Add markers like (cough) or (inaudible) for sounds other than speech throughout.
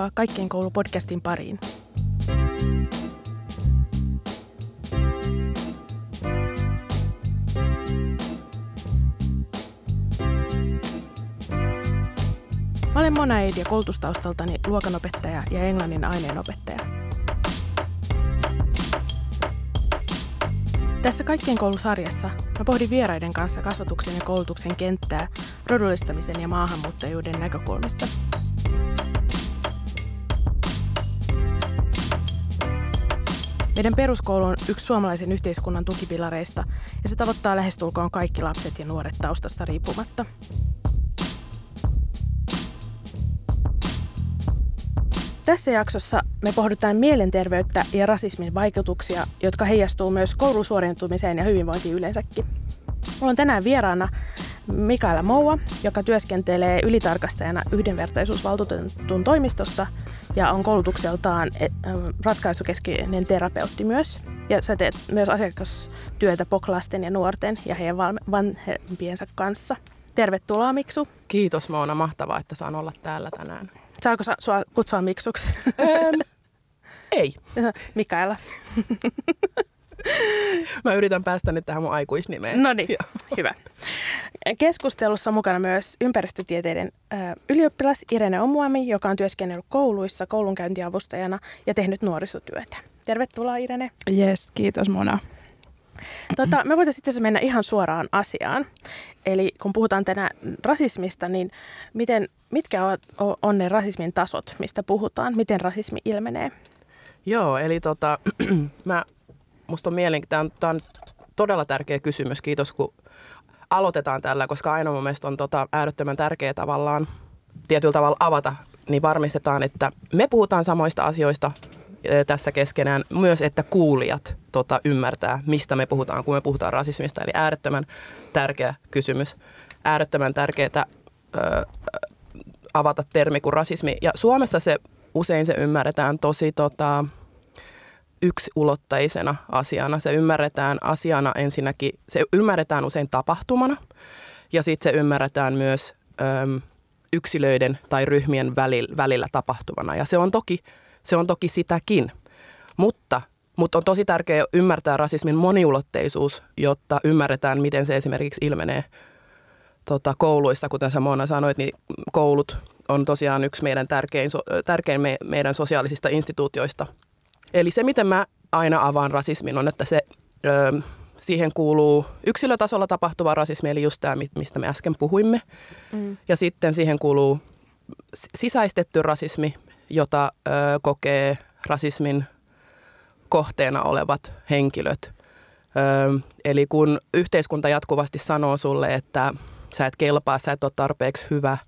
Tervetuloa Kaikkien koulu podcastin pariin. Mä olen Mona Eid ja koulutustaustaltani luokanopettaja ja englannin aineenopettaja. Tässä Kaikkien koulusarjassa mä pohdin vieraiden kanssa kasvatuksen ja koulutuksen kenttää rodullistamisen ja maahanmuuttajuuden näkökulmista. Meidän peruskoulu on yksi suomalaisen yhteiskunnan tukipilareista ja se tavoittaa lähestulkoon kaikki lapset ja nuoret taustasta riippumatta. Tässä jaksossa me pohditaan mielenterveyttä ja rasismin vaikutuksia, jotka heijastuu myös koulusuorientumiseen ja hyvinvointiin yleensäkin. Mulla on tänään vieraana Mikaela Moua, joka työskentelee ylitarkastajana yhdenvertaisuusvaltuutetun toimistossa ja on koulutukseltaan e, ratkaisukeskeinen terapeutti myös. Ja sä teet myös asiakastyötä poklasten ja nuorten ja heidän vanhempiensa kanssa. Tervetuloa Miksu. Kiitos Moona, mahtavaa, että saan olla täällä tänään. Saako sa- sua kutsua Miksuksi? Ähm, ei. (laughs) Mikaela. (laughs) (laughs) Mä yritän päästä nyt tähän mun aikuisnimeen. No niin, hyvä. Keskustelussa mukana myös ympäristötieteiden ylioppilas Irene Omuami, joka on työskennellyt kouluissa koulunkäyntiavustajana ja tehnyt nuorisotyötä. Tervetuloa Irene. Yes, kiitos Mona. Tota, me voitaisiin itse mennä ihan suoraan asiaan. Eli kun puhutaan tänään rasismista, niin miten, mitkä on, on ne rasismin tasot, mistä puhutaan? Miten rasismi ilmenee? Joo, eli tota, (clears throat) mä, musta on mielenkiintoinen, tämä on todella tärkeä kysymys. Kiitos, kun aloitetaan tällä, koska aina mun mielestä on tota äärettömän tärkeä tavallaan tietyllä tavalla avata, niin varmistetaan, että me puhutaan samoista asioista tässä keskenään, myös että kuulijat tota, ymmärtää, mistä me puhutaan, kun me puhutaan rasismista. Eli äärettömän tärkeä kysymys, äärettömän tärkeää avata termi kuin rasismi. Ja Suomessa se usein se ymmärretään tosi tota, yksiulotteisena asiana. Se ymmärretään asiana ensinnäkin, se ymmärretään usein tapahtumana ja sitten se ymmärretään myös ö, yksilöiden tai ryhmien välillä, välillä tapahtuvana. Ja se on toki, se on toki sitäkin, mutta mutta on tosi tärkeää ymmärtää rasismin moniulotteisuus, jotta ymmärretään, miten se esimerkiksi ilmenee tota, kouluissa. Kuten sä Mona sanoit, niin koulut on tosiaan yksi meidän tärkein, tärkein me, meidän sosiaalisista instituutioista. Eli se, miten mä aina avaan rasismin, on, että se, ö, siihen kuuluu yksilötasolla tapahtuva rasismi, eli just tämä, mistä me äsken puhuimme. Mm. Ja sitten siihen kuuluu sisäistetty rasismi, jota ö, kokee rasismin kohteena olevat henkilöt. Ö, eli kun yhteiskunta jatkuvasti sanoo sulle, että sä et kelpaa, sä et ole tarpeeksi hyvä,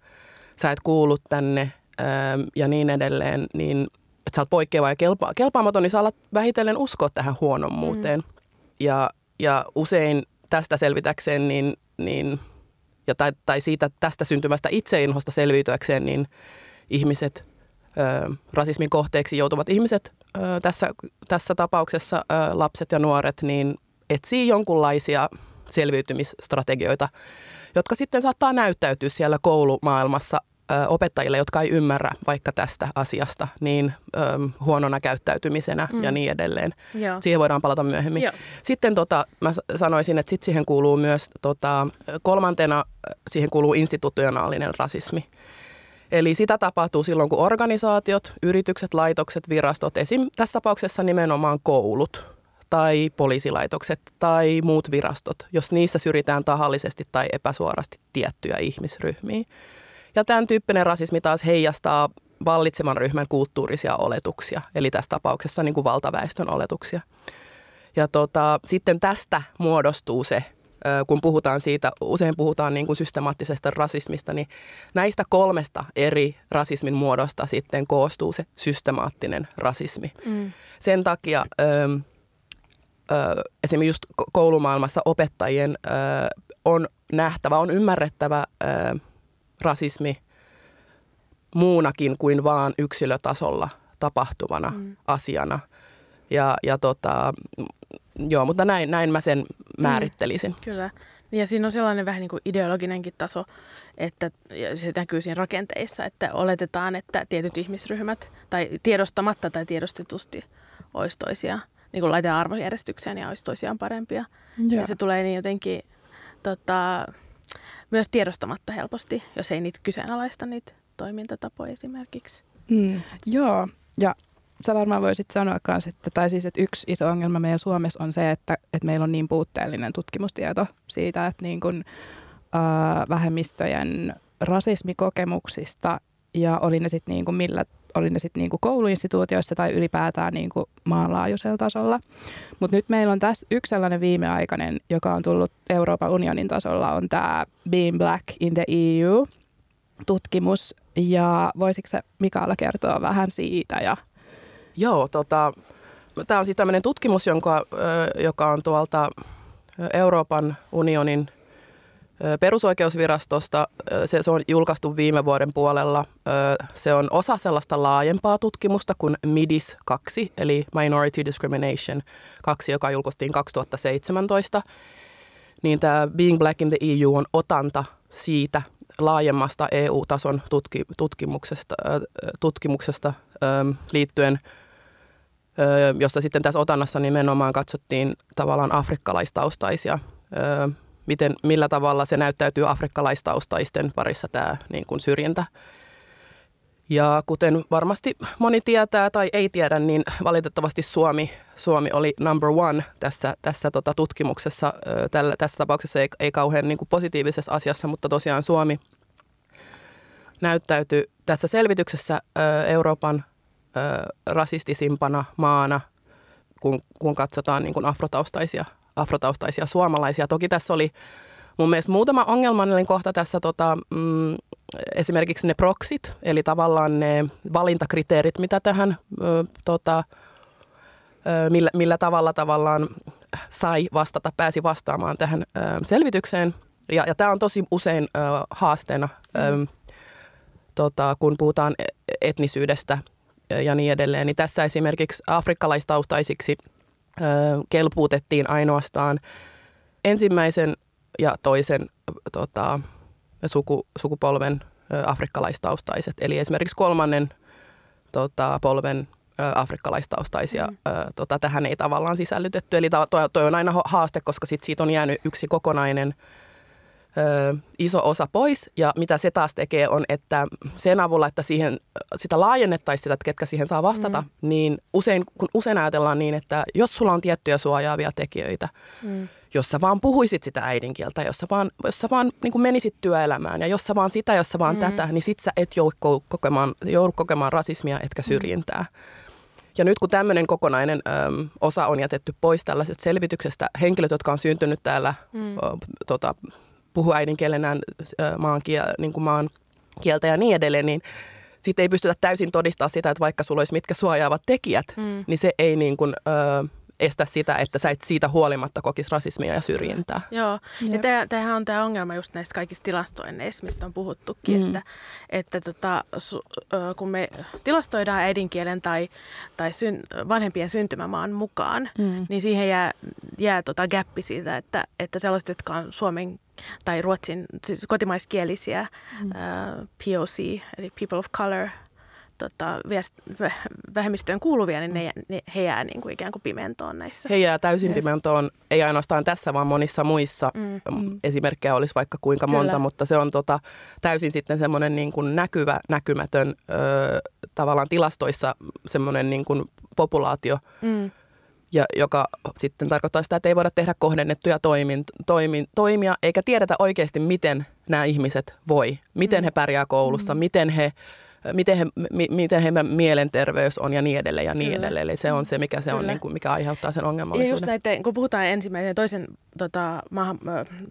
sä et kuulu tänne ö, ja niin edelleen, niin että sä oot poikkeava ja kelpa- kelpaamaton, niin sä alat vähitellen uskoa tähän huonommuuteen. Mm. Ja, ja usein tästä selvitäkseen, niin, niin ja tai, tai siitä tästä syntymästä itseinhosta selviytyäkseen, niin ihmiset, ö, rasismin kohteeksi joutuvat ihmiset tässä, tässä tapauksessa lapset ja nuoret niin etsii jonkunlaisia selviytymisstrategioita, jotka sitten saattaa näyttäytyä siellä koulumaailmassa opettajille, jotka ei ymmärrä vaikka tästä asiasta, niin ö, huonona käyttäytymisenä mm. ja niin edelleen. Joo. Siihen voidaan palata myöhemmin. Joo. Sitten tota, mä sanoisin, että sit siihen kuuluu myös tota, kolmantena, siihen kuuluu institutionaalinen rasismi. Eli sitä tapahtuu silloin, kun organisaatiot, yritykset, laitokset, virastot, esim. tässä tapauksessa nimenomaan koulut tai poliisilaitokset tai muut virastot, jos niissä syrjitään tahallisesti tai epäsuorasti tiettyjä ihmisryhmiä. Ja tämän tyyppinen rasismi taas heijastaa vallitsevan ryhmän kulttuurisia oletuksia, eli tässä tapauksessa niin kuin valtaväestön oletuksia. Ja tota, sitten tästä muodostuu se kun puhutaan siitä, usein puhutaan niin kuin systemaattisesta rasismista, niin näistä kolmesta eri rasismin muodosta sitten koostuu se systemaattinen rasismi. Mm. Sen takia ö, ö, esimerkiksi just koulumaailmassa opettajien ö, on nähtävä, on ymmärrettävä ö, rasismi muunakin kuin vaan yksilötasolla tapahtuvana mm. asiana. Ja, ja tota, joo, mutta näin, näin mä sen määrittelisin. Mm, kyllä. Ja siinä on sellainen vähän niin kuin ideologinenkin taso, että se näkyy siinä rakenteissa, että oletetaan, että tietyt ihmisryhmät tai tiedostamatta tai tiedostetusti olisi toisia, niin kuin laitetaan arvojärjestykseen ja olisi toisiaan parempia. Ja, ja se tulee niin jotenkin tota, myös tiedostamatta helposti, jos ei niitä kyseenalaista niitä toimintatapoja esimerkiksi. Mm, joo, ja sä varmaan voisit sanoa myös, että, tai siis, että yksi iso ongelma meidän Suomessa on se, että, että meillä on niin puutteellinen tutkimustieto siitä, että niin kuin, äh, vähemmistöjen rasismikokemuksista ja oli ne sitten niin kuin millä oli ne sitten niinku kouluinstituutioissa tai ylipäätään niinku maanlaajuisella tasolla. Mutta nyt meillä on tässä yksi sellainen viimeaikainen, joka on tullut Euroopan unionin tasolla, on tämä Being Black in the EU tutkimus. Ja voisitko sä Mikaela kertoa vähän siitä ja Joo, tota, tämä on siis tämmöinen tutkimus, jonka, joka on tuolta Euroopan unionin perusoikeusvirastosta. Se, se on julkaistu viime vuoden puolella. Se on osa sellaista laajempaa tutkimusta kuin MIDIS 2, eli Minority Discrimination 2, joka julkaistiin 2017. Niin tämä Being Black in the EU on otanta siitä laajemmasta EU-tason tutki, tutkimuksesta, tutkimuksesta liittyen – jossa sitten tässä otannassa nimenomaan katsottiin tavallaan afrikkalaistaustaisia, miten, millä tavalla se näyttäytyy afrikkalaistaustaisten parissa tämä niin kuin syrjintä. Ja kuten varmasti moni tietää tai ei tiedä, niin valitettavasti Suomi, Suomi oli number one tässä, tässä tota tutkimuksessa. Tällä, tässä tapauksessa ei, ei kauhean niin kuin positiivisessa asiassa, mutta tosiaan Suomi näyttäytyi tässä selvityksessä Euroopan rasistisimpana maana, kun, kun katsotaan niin kuin afrotaustaisia, afrotaustaisia suomalaisia. Toki tässä oli mun mielestä muutama ongelmallinen kohta tässä tota, mm, esimerkiksi ne proksit, eli tavallaan ne valintakriteerit, mitä tähän ö, tota, ö, millä, millä tavalla tavallaan sai vastata, pääsi vastaamaan tähän ö, selvitykseen. Ja, ja tämä on tosi usein ö, haasteena, ö, tota, kun puhutaan e-, etnisyydestä ja niin edelleen. Niin tässä esimerkiksi afrikkalaistaustaisiksi ö, kelpuutettiin ainoastaan ensimmäisen ja toisen tota, suku, sukupolven ö, afrikkalaistaustaiset. Eli esimerkiksi kolmannen tota, polven ö, afrikkalaistaustaisia mm. ö, tota, tähän ei tavallaan sisällytetty. Eli toi, toi on aina haaste, koska sit siitä on jäänyt yksi kokonainen – ö, iso osa pois. Ja mitä se taas tekee on, että sen avulla, että siihen, sitä laajennettaisiin sitä, että ketkä siihen saa vastata, mm. niin usein, kun usein ajatellaan niin, että jos sulla on tiettyjä suojaavia tekijöitä, mm. jos sä vaan puhuisit sitä äidinkieltä, jos sä vaan, jos sä vaan niin kuin menisit työelämään ja jos sä vaan sitä, jos sä vaan mm. tätä, niin sit sä et joudu kokemaan, joudu kokemaan rasismia etkä mm. syrjintää. Mm. Ja nyt kun tämmöinen kokonainen ö, osa on jätetty pois tällaisesta selvityksestä, henkilöt, jotka on syntynyt täällä mm. o, tota, puhu äidinkielenään maan, kiel, niin kuin maan kieltä ja niin edelleen, niin sitten ei pystytä täysin todistaa sitä, että vaikka sulla olisi mitkä suojaavat tekijät, mm. niin se ei niin kuin, ö, estä sitä, että sä et siitä huolimatta kokisi rasismia ja syrjintää. Joo, ja tämähän on tämä ongelma just näistä kaikista tilastoinneista, mistä on puhuttukin, mm. että, että tota, su, kun me tilastoidaan äidinkielen tai, tai syn, vanhempien syntymämaan mukaan, mm. niin siihen jää, jää tota gappi siitä, että, että sellaiset, jotka on suomen tai ruotsin siis kotimaiskielisiä mm. uh, POC, eli People of Color, tota, vähemmistöön kuuluvia, niin ne, ne, he jää niin kuin ikään kuin pimentoon näissä. He jää täysin yes. pimentoon, ei ainoastaan tässä, vaan monissa muissa. Mm. mm. Esimerkkejä olisi vaikka kuinka Kyllä. monta, mutta se on tota, täysin sitten semmoinen niin kuin näkyvä, näkymätön, ö, tavallaan tilastoissa semmoinen niin kuin populaatio, mm ja joka sitten tarkoittaa sitä, että ei voida tehdä kohdennettuja toimin, toimin, toimia, eikä tiedetä oikeasti, miten nämä ihmiset voi, miten mm. he pärjää koulussa, mm. miten he miten, he, mi, miten heidän mielenterveys on ja niin edelleen ja niin edelleen. Eli se on se, mikä, se on, niin kuin, mikä aiheuttaa sen ongelmallisuuden. Ja just näitä, kun puhutaan ensimmäisen ja toisen tota, maahan,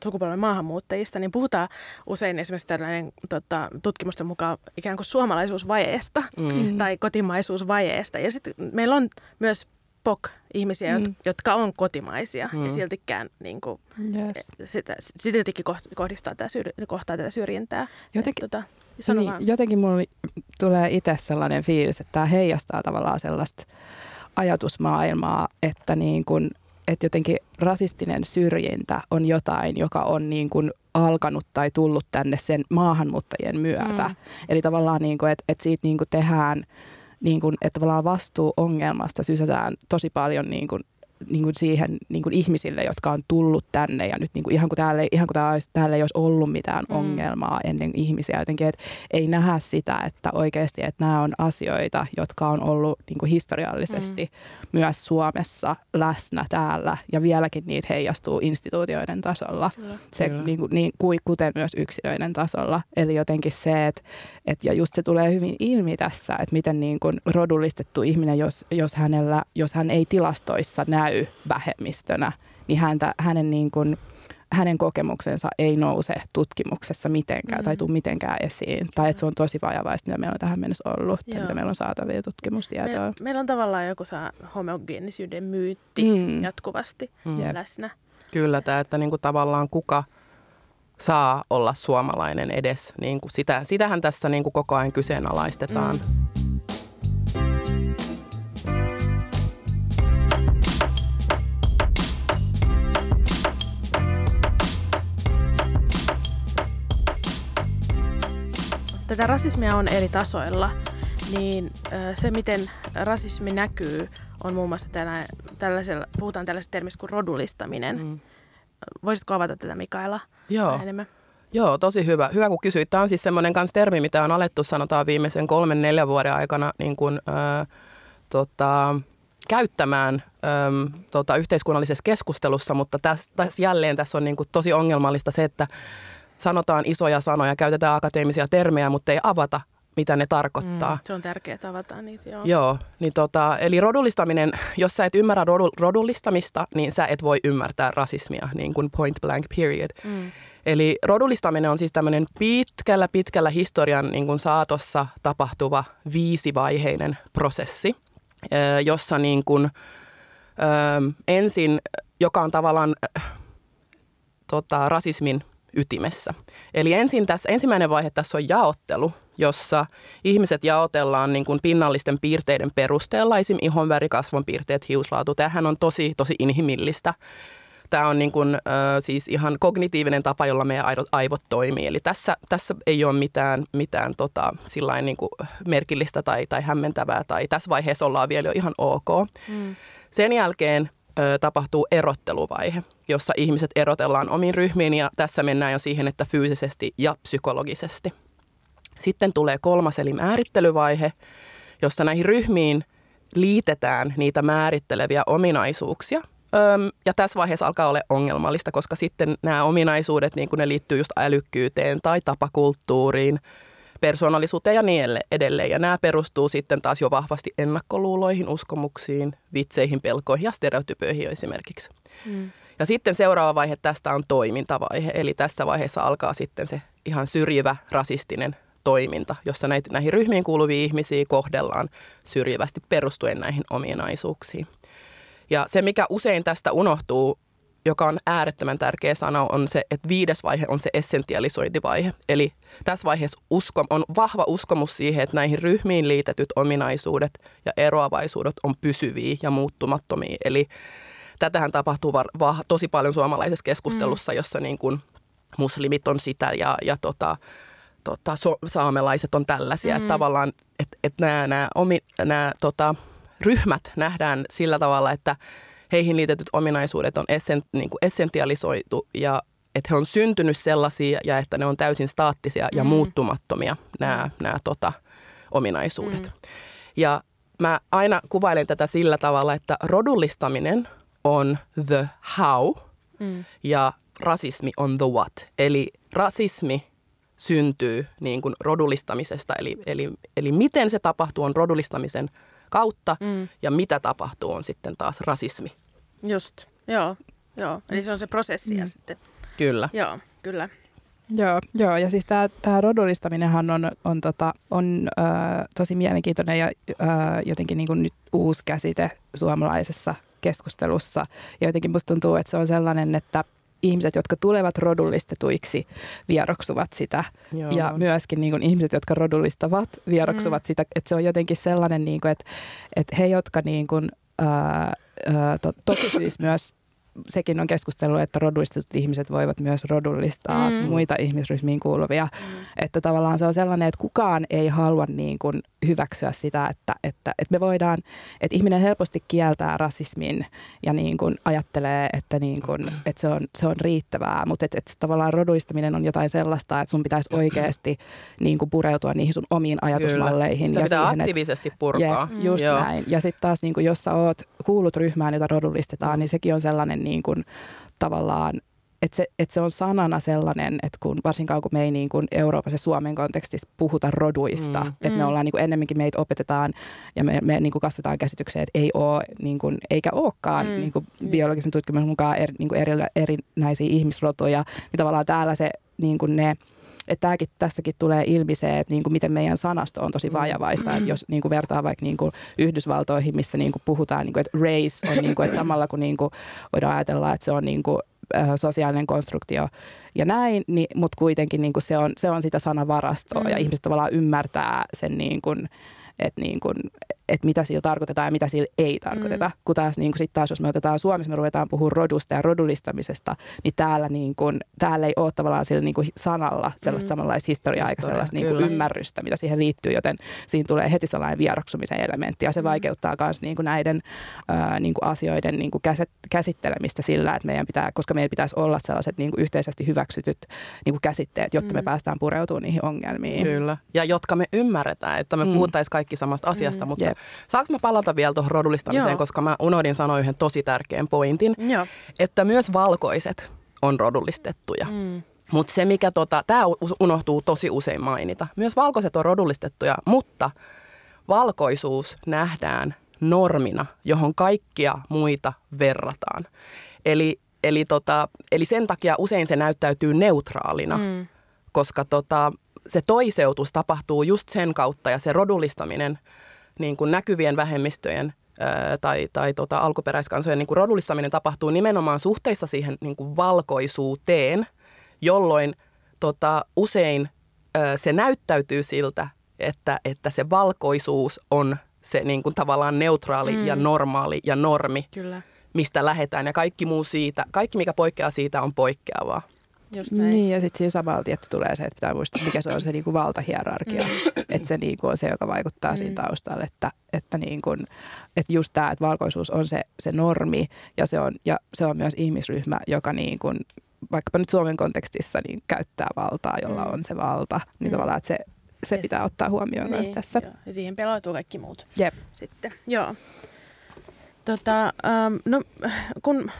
sukupolven maahanmuuttajista, niin puhutaan usein esimerkiksi tällainen tota, tutkimusten mukaan ikään kuin suomalaisuusvajeesta mm. tai kotimaisuusvajeesta. Ja sitten meillä on myös POK-ihmisiä, mm. jotka on kotimaisia mm. ja siltikään niin kuin, yes. sitä, siltikin kohdistaa tätä, syrj, kohtaa tätä syrjintää. Jotenkin, tota, Sano niin, vaan. jotenkin mulla tulee itse sellainen fiilis, että tämä heijastaa tavallaan sellaista ajatusmaailmaa, että niin kun, että jotenkin rasistinen syrjintä on jotain, joka on niin kuin alkanut tai tullut tänne sen maahanmuuttajien myötä. Mm. Eli tavallaan, niin kuin, että, että siitä niin kuin tehdään, niin kuin, että tavallaan vastuu ongelmasta sysätään tosi paljon niin kuin, niin kuin siihen niin kuin ihmisille, jotka on tullut tänne ja nyt niin kuin ihan kuin täällä, ei- ihan kuin täällä, olisi, täällä ei olisi ollut mitään Mm. ongelmaa ennen ihmisiä jotenkin, että ei nähdä sitä, että oikeasti, että nämä on asioita, jotka on ollut niin kuin historiallisesti mm. myös Suomessa läsnä täällä ja vieläkin niitä heijastuu instituutioiden tasolla, Kyllä. se, Kyllä. niin kuin, niin, kuin, kuten myös yksilöiden tasolla. Eli jotenkin se, että, että ja just se tulee hyvin ilmi tässä, että miten niin kuin rodullistettu ihminen, jos, jos, hänellä, jos hän ei tilastoissa näy vähemmistönä, niin häntä, hänen, niin kuin, hänen kokemuksensa ei nouse tutkimuksessa mitenkään mm. tai tule mitenkään esiin. Tai että se on tosi vajavaista, mitä meillä on tähän mennessä ollut, tai mitä meillä on saatavia tutkimustietoa. Me, meillä on tavallaan joku saa homogeenisyyden myytti Mm. jatkuvasti Mm. Läsnä. Kyllä, tämä, että niinku tavallaan kuka saa olla suomalainen edes. Niinku sitä, sitähän tässä niinku koko ajan kyseenalaistetaan. Mm. Tätä rasismia on eri tasoilla, niin se miten rasismi näkyy on muun muassa tänä, tällaisella, puhutaan tällaisesta termistä kuin rodullistaminen. Mm. Voisitko avata tätä Mikaela Joo. enemmän? Joo, tosi hyvä. Hyvä, kun kysyit. Tämä on siis semmoinen kans termi, mitä on alettu sanotaan viimeisen kolmen, neljän vuoden aikana niin kuin, ö, tota, käyttämään ö, tota, yhteiskunnallisessa keskustelussa, mutta tässä, tässä jälleen tässä on niin kuin tosi ongelmallista se, että sanotaan isoja sanoja, käytetään akateemisia termejä, mutta ei avata, mitä ne tarkoittaa. Mm, se on tärkeää, että avataan niitä. Joo. Joo, niin tota, eli rodullistaminen, jos sä et ymmärrä rodu, rodullistamista, niin sä et voi ymmärtää rasismia, niin kuin point blank period. Mm. Eli rodullistaminen on siis tämmöinen pitkällä, pitkällä historian niin kuin saatossa tapahtuva viisivaiheinen prosessi, jossa niin kuin, ö, ensin, joka on tavallaan tota, rasismin ytimessä. Eli ensin tässä, ensimmäinen vaihe tässä on jaottelu, jossa ihmiset jaotellaan niin kuin pinnallisten piirteiden perusteella, esim. ihonväri, kasvonpiirteet, hiuslaatu. Tämähän on tosi, tosi inhimillistä. Tämä on niin kuin, äh, siis ihan kognitiivinen tapa, jolla meidän aivot, aivot toimii. Eli tässä, tässä ei ole mitään, mitään tota, sillain niin kuin merkillistä tai, tai hämmentävää, tai tässä vaiheessa ollaan vielä jo ihan ok. Mm. Sen jälkeen ö, tapahtuu erotteluvaihe, jossa ihmiset erotellaan omiin ryhmiin ja tässä mennään jo siihen, että fyysisesti ja psykologisesti. Sitten tulee kolmas eli määrittelyvaihe, jossa näihin ryhmiin liitetään niitä määritteleviä ominaisuuksia. Öm, ja tässä vaiheessa alkaa olla ongelmallista, koska sitten nämä ominaisuudet, niin kuin ne liittyy just älykkyyteen tai tapakulttuuriin, persoonallisuuteen ja niin edelleen. Ja nämä perustuu sitten taas jo vahvasti ennakkoluuloihin, uskomuksiin, vitseihin, pelkoihin ja stereotypioihin esimerkiksi. Mm. Ja sitten seuraava vaihe tästä on toimintavaihe, eli tässä vaiheessa alkaa sitten se ihan syrjivä rasistinen toiminta, jossa näitä, näihin ryhmiin kuuluvia ihmisiä kohdellaan syrjivästi perustuen näihin ominaisuuksiin. Ja se, mikä usein tästä unohtuu, joka on äärettömän tärkeä sana, on se, että viides vaihe on se essentialisointivaihe. Eli tässä vaiheessa usko, on vahva uskomus siihen, että näihin ryhmiin liitetyt ominaisuudet ja eroavaisuudet on pysyviä ja muuttumattomia. Eli tätähän tapahtuu var, va, tosi paljon suomalaisessa keskustelussa, mm. jossa niin kuin muslimit on sitä ja, ja tota, tota, so, saamelaiset on tällaisia. Mm. Että tavallaan, että et nämä, nämä, omi, nämä tota, ryhmät nähdään sillä tavalla, että heihin liitetyt ominaisuudet on essen, niin kuin essentialisoitu ja että he on syntynyt sellaisia ja että ne on täysin staattisia ja Mm. muuttumattomia nämä, nämä tota, ominaisuudet. Mm. Ja mä aina kuvailen tätä sillä tavalla, että rodullistaminen on the how Mm. ja rasismi on the what. Eli rasismi syntyy niin kuin rodullistamisesta, eli, eli, eli miten se tapahtuu on rodullistamisen kautta Mm. ja mitä tapahtuu on sitten taas rasismi. Just, joo. joo. Eli se on se prosessi ja Mm. sitten, Kyllä. joo, kyllä. Joo, joo, ja siis tämä, rodullistaminenhan on, on, tota, on ö, tosi mielenkiintoinen ja ö, jotenkin niin kuin nyt uusi käsite suomalaisessa keskustelussa. Ja jotenkin musta tuntuu, että se on sellainen, että, ihmiset, jotka tulevat rodullistetuiksi, vieroksuvat sitä. Joo. Ja myöskin niin kuin ihmiset, jotka rodullistavat, vieroksuvat mm. sitä. Että se on jotenkin sellainen, niin kuin, että, että he, jotka niin kuin, ää, ää, to, toki siis myös sekin on keskustelu, että rodullistetut ihmiset voivat myös rodullistaa mm. muita ihmisryhmiin kuuluvia. Mm. Että tavallaan se on sellainen, että kukaan ei halua niin kuin hyväksyä sitä, että, että, että me voidaan, että ihminen helposti kieltää rasismin ja niin kuin ajattelee, että, niin kuin, että se, on, se on riittävää, mutta että, että tavallaan rodullistaminen on jotain sellaista, että sun pitäisi oikeasti niin kuin pureutua niihin sun omiin ajatusmalleihin. Sitä ja pitää siihen, aktiivisesti purkaa. Yeah, just Joo. näin. Ja sitten taas, niin kuin, jos sä oot kuullut ryhmään, jota rodullistetaan, niin sekin on sellainen niin kuin, tavallaan että se, että se on sanana sellainen, että kun varsinkaan kun me ei niin kuin Euroopassa ja Suomen kontekstissa puhuta roduista, mm. että me ollaan niin kuin ennemminkin meitä opetetaan ja me, me niin kuin kasvataan käsitykseen, että ei ole niin kuin, eikä olekaan mm. niin kuin biologisen tutkimuksen mukaan eri, niin kuin eri, erinäisiä ihmisrotuja, niin tavallaan täällä se niin kuin ne että tämäkin, tästäkin tulee ilmi se, että niin kuin miten meidän sanasto on tosi vajavaista. Mm. Että jos niin kuin vertaa vaikka niin kuin Yhdysvaltoihin, missä niin kuin puhutaan, niin kuin, että race on (coughs) niin kuin, että samalla kun niin kuin voidaan ajatella, että se on niin kuin, äh, sosiaalinen konstruktio ja näin, niin, mutta kuitenkin niin kuin se, on, se on sitä sanavarastoa mm. ja ihmiset tavallaan ymmärtää sen niin kuin, että niin kuin, että mitä sillä tarkoitetaan ja mitä sillä ei tarkoiteta. Mm. Kun taas, niin kuin sit taas, jos me otetaan Suomessa, me ruvetaan puhumaan rodusta ja rodullistamisesta, niin täällä, niin kuin, täällä ei ole tavallaan sillä niin kuin sanalla sellaista mm. samanlaista historiaa eikä sellaista niin kuin ymmärrystä, mitä siihen liittyy, joten siinä tulee heti sellainen vieroksumisen elementti ja se mm. vaikeuttaa myös niin kuin näiden ää, niin kuin asioiden niin kuin käsittelemistä sillä, että meidän pitää, koska meillä pitäisi olla sellaiset niin kuin yhteisesti hyväksytyt niin kuin käsitteet, jotta mm. me päästään pureutumaan niihin ongelmiin. Kyllä, ja jotka me ymmärretään, että me mm. puhuttaisiin kaikki samasta asiasta, mm. mutta yep. Saanko mä palata vielä tuohon rodullistamiseen, Joo. koska mä unohdin sanoa yhden tosi tärkeän pointin, Joo. että myös valkoiset on rodullistettuja. Mm. Mutta se, mikä tota, tämä unohtuu tosi usein mainita. Myös valkoiset on rodullistettuja, mutta valkoisuus nähdään normina, johon kaikkia muita verrataan. Eli, eli, tota, eli sen takia usein se näyttäytyy neutraalina, mm. koska tota, se toiseutus tapahtuu just sen kautta ja se rodullistaminen – niin kuin näkyvien vähemmistöjen ää, tai, tai tota, alkuperäiskansojen niin kuin rodullistaminen tapahtuu nimenomaan suhteessa siihen niin kuin valkoisuuteen, jolloin tota, usein ää, se näyttäytyy siltä, että, että se valkoisuus on se niin kuin tavallaan neutraali mm. ja normaali ja normi, Kyllä. mistä lähdetään. Ja kaikki muu siitä, kaikki mikä poikkeaa siitä on poikkeavaa. Just näin. Niin, ja sitten siinä samalla tietty tulee se, että pitää muistaa, mikä se on se niinku valtahierarkia. Mm. että se niinku on se, joka vaikuttaa mm. siinä taustalla. Että, että, niinku, että just tämä, että valkoisuus on se, se normi ja se on, ja se on myös ihmisryhmä, joka niinku, vaikkapa nyt Suomen kontekstissa niin käyttää valtaa, jolla mm. on se valta. Niin mm. tavallaan, että se, se pitää ottaa huomioon niin, myös tässä. Joo. Ja siihen peloituu kaikki muut. Jep. Sitten, joo. Tota, um, no, kun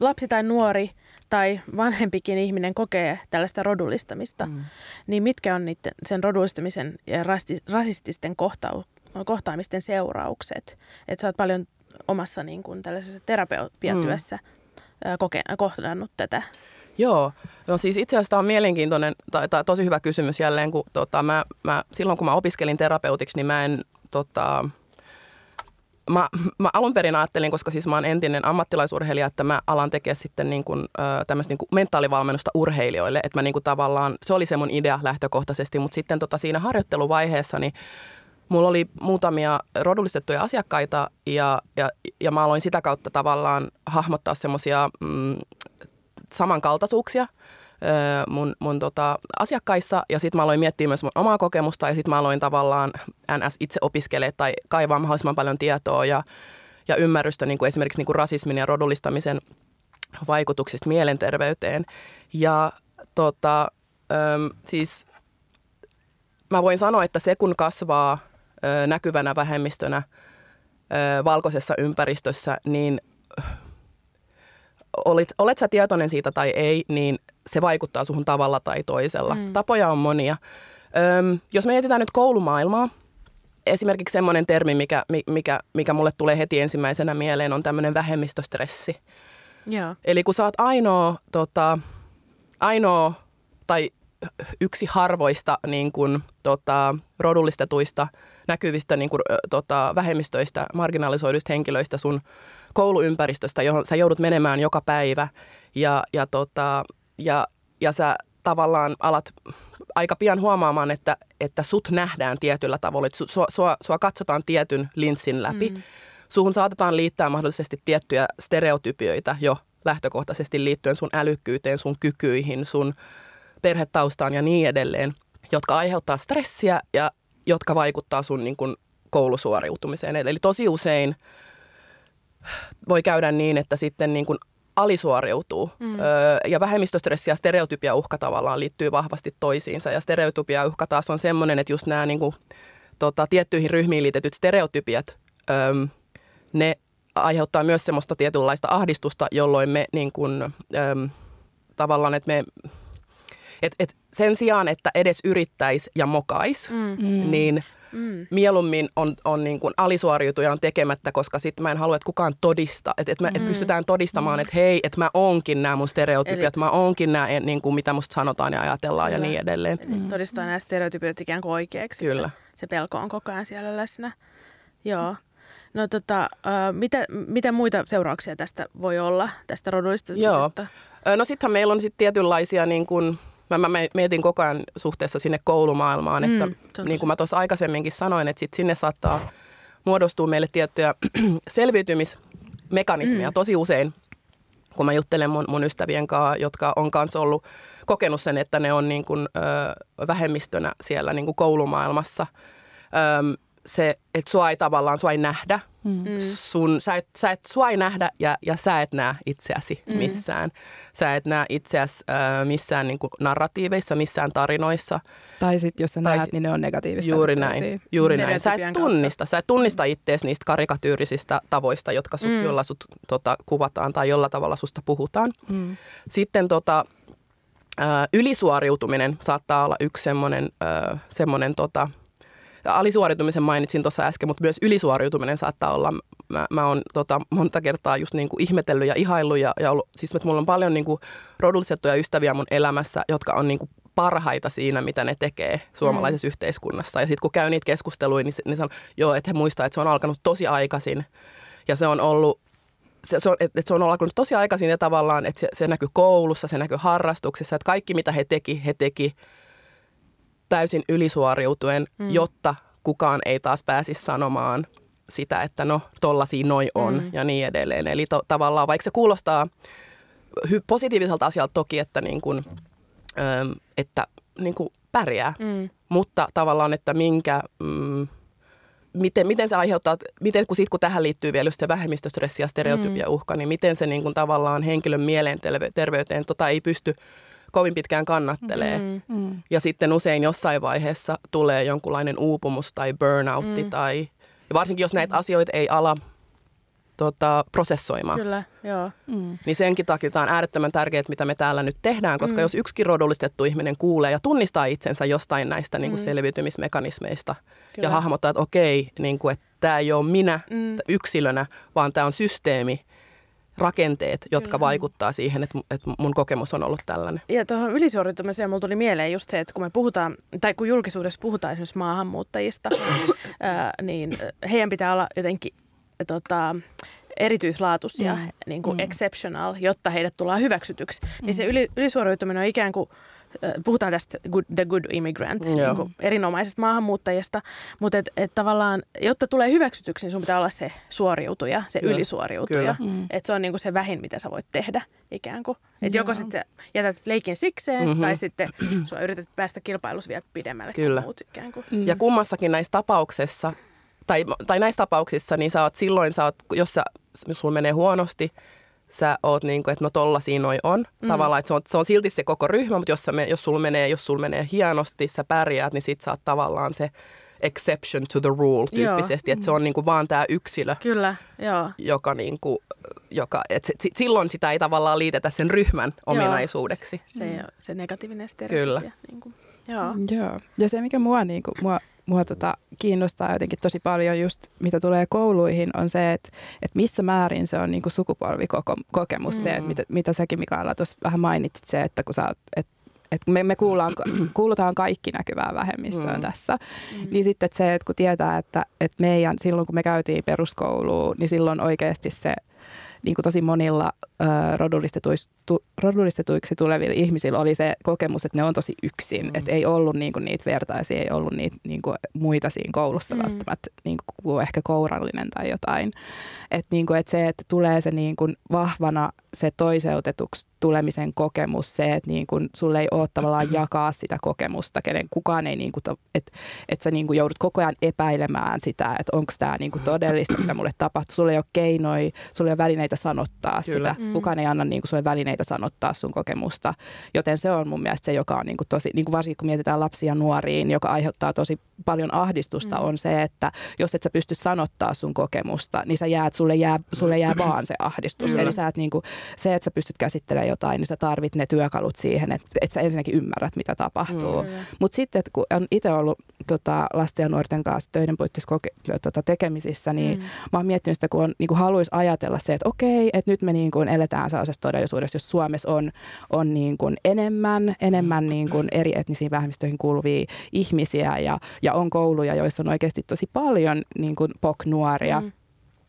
lapsi tai nuori tai vanhempikin ihminen kokee tällaista rodullistamista, mm. niin mitkä on niiden, sen rodullistamisen ja rasti, rasististen kohtau, kohtaamisten seuraukset? Että sä oot paljon omassa niin kuin, tällaisessa terapiatyössä mm. koke, kohdannut tätä. Joo, no siis itse asiassa tämä on mielenkiintoinen tai, tai tosi hyvä kysymys jälleen, kun tota, mä, mä, silloin kun mä opiskelin terapeutiksi, niin mä en tota, mä, mä alun perin ajattelin, koska siis mä oon entinen ammattilaisurheilija, että mä alan tekemään sitten niin kuin, tämmöistä niin kuin mentaalivalmennusta urheilijoille. Että mä niin kuin tavallaan, se oli se mun idea lähtökohtaisesti, mutta sitten tota siinä harjoitteluvaiheessa niin mulla oli muutamia rodullistettuja asiakkaita ja, ja, ja mä aloin sitä kautta tavallaan hahmottaa semmoisia mm, samankaltaisuuksia – mun, mun tota, asiakkaissa ja sitten mä aloin miettiä myös mun omaa kokemusta ja sitten mä aloin tavallaan NS itse opiskelee tai kaivaa mahdollisimman paljon tietoa ja, ja ymmärrystä niin kuin esimerkiksi niin kuin rasismin ja rodullistamisen vaikutuksista mielenterveyteen. Ja tota, äm, siis mä voin sanoa, että se kun kasvaa ö, näkyvänä vähemmistönä ö, valkoisessa ympäristössä, niin olet, olet sä tietoinen siitä tai ei, niin se vaikuttaa suhun tavalla tai toisella. Mm. Tapoja on monia. Öm, jos me mietitään nyt koulumaailmaa, esimerkiksi semmoinen termi, mikä, mikä, mikä mulle tulee heti ensimmäisenä mieleen, on tämmöinen vähemmistöstressi. Yeah. Eli kun sä oot ainoa, tota, ainoa tai yksi harvoista niin kun, tota, rodullistetuista näkyvistä niin kun, tota, vähemmistöistä, marginalisoiduista henkilöistä sun kouluympäristöstä, johon sä joudut menemään joka päivä, Ja, ja, tota, ja, ja sä tavallaan alat aika pian huomaamaan, että, että sut nähdään tietyllä tavalla, että sua, sua, sua katsotaan tietyn linssin läpi. Mm. Suhun saatetaan liittää mahdollisesti tiettyjä stereotypioita jo lähtökohtaisesti liittyen sun älykkyyteen, sun kykyihin, sun perhetaustaan ja niin edelleen, jotka aiheuttaa stressiä ja jotka vaikuttaa sun niin kuin, koulusuoriutumiseen. Eli tosi usein voi käydä niin, että sitten niin kuin alisuoriutuu. Mm. Öö, ja vähemmistöstressi ja stereotypia uhka tavallaan liittyy vahvasti toisiinsa. Ja stereotypia uhka taas on semmoinen, että just nämä niin kuin, tota, tiettyihin ryhmiin liitetyt stereotypiat, öö, ne aiheuttaa myös semmoista tietynlaista ahdistusta, jolloin me niin kuin, öö, tavallaan, että me et, et sen sijaan, että edes yrittäisi ja mokais, mm. mm. niin mm. mieluummin on, on niin kuin alisuoriutuja on tekemättä, koska sitten mä en halua, että kukaan todista. Että et, mm. et pystytään todistamaan, mm. että hei, että mä onkin nämä mun stereotypiat, että mä onkin nämä, niin kuin mitä musta sanotaan ja ajatellaan Kyllä. ja niin edelleen. Eli mm. todistaa nämä stereotypiat ikään kuin oikeaksi. Kyllä. Se pelko on koko ajan siellä läsnä. Joo. No tota, mitä, mitä muita seurauksia tästä voi olla, tästä rodullistumisesta? Joo. No sittenhän meillä on sitten tietynlaisia niin kuin, mä, mä mietin koko ajan suhteessa sinne koulumaailmaan, että mm, niin kuin mä tuossa aikaisemminkin sanoin, että sit sinne saattaa muodostua meille tiettyjä (clears throat) selviytymismekanismeja mm. tosi usein, kun mä juttelen mun, mun ystävien kanssa, jotka on kanssa ollut kokenut sen, että ne on niin kuin, ö, vähemmistönä siellä niin kuin koulumaailmassa. Ö, se, että sua ei tavallaan, sua ei nähdä, Mm. Sun, sä, et, sä et, sua ei nähdä ja, ja sä et näe itseäsi mm. missään. Sä et näe itseäsi äh, missään niin kuin narratiiveissa, missään tarinoissa. Tai sitten jos sä tai näet, niin ne on negatiivisia. Juuri näin. Juuri näin. Sä et tunnista. Sä et tunnista itseäsi niistä karikatyyrisistä tavoista, jotka sut, mm. jolla sut tota, kuvataan tai jolla tavalla susta puhutaan. Mm. Sitten tota, äh, ylisuoriutuminen saattaa olla yksi semmoinen, äh, tota, alisuoriutumisen mainitsin tuossa äsken, mutta myös ylisuoriutuminen saattaa olla. Mä, mä oon tota, monta kertaa just niin kuin ihmetellyt ja ihaillut ja, ja ollut, siis että mulla on paljon niin kuin rodullisettuja ystäviä mun elämässä, jotka on niin kuin parhaita siinä, mitä ne tekee suomalaisessa mm. yhteiskunnassa. Ja sitten kun käy niitä keskusteluja, niin, niin sanon, joo, että he muistaa, että se on alkanut tosi aikaisin. Ja se on ollut se, se, on, että se on alkanut tosi aikaisin ja tavallaan, että se, se näkyy koulussa, se näkyy harrastuksissa, että kaikki mitä he teki, he teki täysin ylisuoriutuen, mm. jotta kukaan ei taas pääsisi sanomaan sitä, että no tollasia noi on mm. ja niin edelleen. Eli to, tavallaan vaikka se kuulostaa hy- positiiviselta asialta toki, että, niin kun, ö, että niin kun pärjää, mm. mutta tavallaan, että minkä... Mm, miten, miten se aiheuttaa, miten, kun, sit, kun tähän liittyy vielä just se vähemmistöstressi ja stereotypia mm. uhka, niin miten se niin kun, tavallaan henkilön mielenterveyteen tota ei pysty kovin pitkään kannattelee. Mm, mm. Ja sitten usein jossain vaiheessa tulee jonkunlainen uupumus tai burnoutti mm. tai ja varsinkin jos näitä asioita ei ala tota, prosessoimaan. Kyllä, joo. Mm. Niin senkin takia tämä on äärettömän tärkeää, mitä me täällä nyt tehdään, koska mm. jos yksikin rodullistettu ihminen kuulee ja tunnistaa itsensä jostain näistä niin kuin mm. selviytymismekanismeista Kyllä. ja hahmottaa, että okei, niin kuin, että tämä ei ole minä mm. yksilönä, vaan tämä on systeemi, rakenteet, jotka Kyllä. vaikuttaa siihen, että, että mun kokemus on ollut tällainen. Ja tuohon ylisuoriutumiseen mulla tuli mieleen just se, että kun me puhutaan, tai kun julkisuudessa puhutaan esimerkiksi maahanmuuttajista, (coughs) ää, niin heidän pitää olla jotenkin tota, erityislaatuisia, mm. niin kuin mm. exceptional, jotta heidät tullaan hyväksytyksi. Mm. Niin se yli, ylisuoriutuminen on ikään kuin puhutaan tästä good, the good immigrant, mm. niin kuin erinomaisesta maahanmuuttajasta, mutta et, et tavallaan, jotta tulee hyväksytyksi, niin sun pitää olla se suoriutuja, se Kyllä. ylisuoriutuja. Mm. Että se on niin kuin se vähin, mitä sä voit tehdä ikään kuin. Että joko sitten jätät leikin sikseen, mm-hmm. tai sitten sua yrität päästä kilpailussa vielä pidemmälle Kyllä. kuin muut ikään kuin. Mm. Ja kummassakin näissä tapauksessa, tai, tai näissä tapauksissa, niin sä oot silloin, sä oot, jos, sä, jos sulla menee huonosti, sä oot niin kuin, että no tolla siinä noi on. Mm. Tavallaan, että se on, se on silti se koko ryhmä, mutta jos, sä me, jos sulla menee, jos sul menee hienosti, sä pärjäät, niin sit sä oot tavallaan se exception to the rule tyyppisesti, että se on niin kuin vaan tämä yksilö, Kyllä, joo. joka, niin kuin, joka et se, silloin sitä ei tavallaan liitetä sen ryhmän ominaisuudeksi. Joo, se, se, se negatiivinen stereotypia. Kyllä. Niin kuin, joo. joo. Ja se, mikä mua, niin kuin, mua mua tota kiinnostaa jotenkin tosi paljon just, mitä tulee kouluihin, on se, että, että missä määrin se on niin kuin sukupolvikokemus. Mm. Se, että mitä, mitä säkin Mikaela tuossa vähän mainitsit se, että kun sä oot, että että me, me kuullaan, (clears throat) kuulutaan kaikki näkyvään vähemmistöön mm. tässä. Mm. Niin sitten että se, että kun tietää, että, että meidän, silloin kun me käytiin peruskouluun, niin silloin oikeasti se niin kuin tosi monilla rodullistetuiksi tulevilla ihmisillä oli se kokemus, että ne on tosi yksin, mm. että ei ollut niin kuin niitä vertaisia, ei ollut niitä niin kuin muita siinä koulussa mm. välttämättä, niin kuin ehkä kourallinen tai jotain. Että niin kuin, että se, että tulee se niin kuin vahvana se toiseutetuksi tulemisen kokemus, se, että niin kuin sulle ei ole tavallaan jakaa sitä kokemusta, kenen kukaan ei, niin kuin, että, että sä niin kuin joudut koko ajan epäilemään sitä, että onko tämä niin kuin todellista, mitä mulle tapahtuu. Sulle ei ole keinoja, sulle ei ole välineitä sanottaa Kyllä. sitä. Mm. Kukaan ei anna niin kuin sulle välineitä sanottaa sun kokemusta. Joten se on mun mielestä se, joka on niin kuin tosi, niin kuin varsinkin kun mietitään lapsia nuoriin, joka aiheuttaa tosi paljon ahdistusta, mm. on se, että jos et sä pysty sanottaa sun kokemusta, niin sä jäät, sulle jää, sulle jää (clears throat) vaan se ahdistus. Kyllä. Eli sä et niin kuin, se, että sä pystyt käsittelemään jotain, niin sä tarvit ne työkalut siihen, että, että sä ensinnäkin ymmärrät, mitä tapahtuu. Mm. Mutta sitten, kun on itse ollut tota, lasten ja nuorten kanssa töiden puitteissa koke- tota, tekemisissä, niin mm. mä oon miettinyt sitä, kun on, niin kuin haluaisi ajatella se, että okei, että nyt me niin kuin eletään sellaisessa todellisuudessa, jos Suomessa on, on niin kuin enemmän, enemmän niin kuin eri etnisiin vähemmistöihin kuuluvia ihmisiä ja, ja on kouluja, joissa on oikeasti tosi paljon niin kuin POK-nuoria. Mm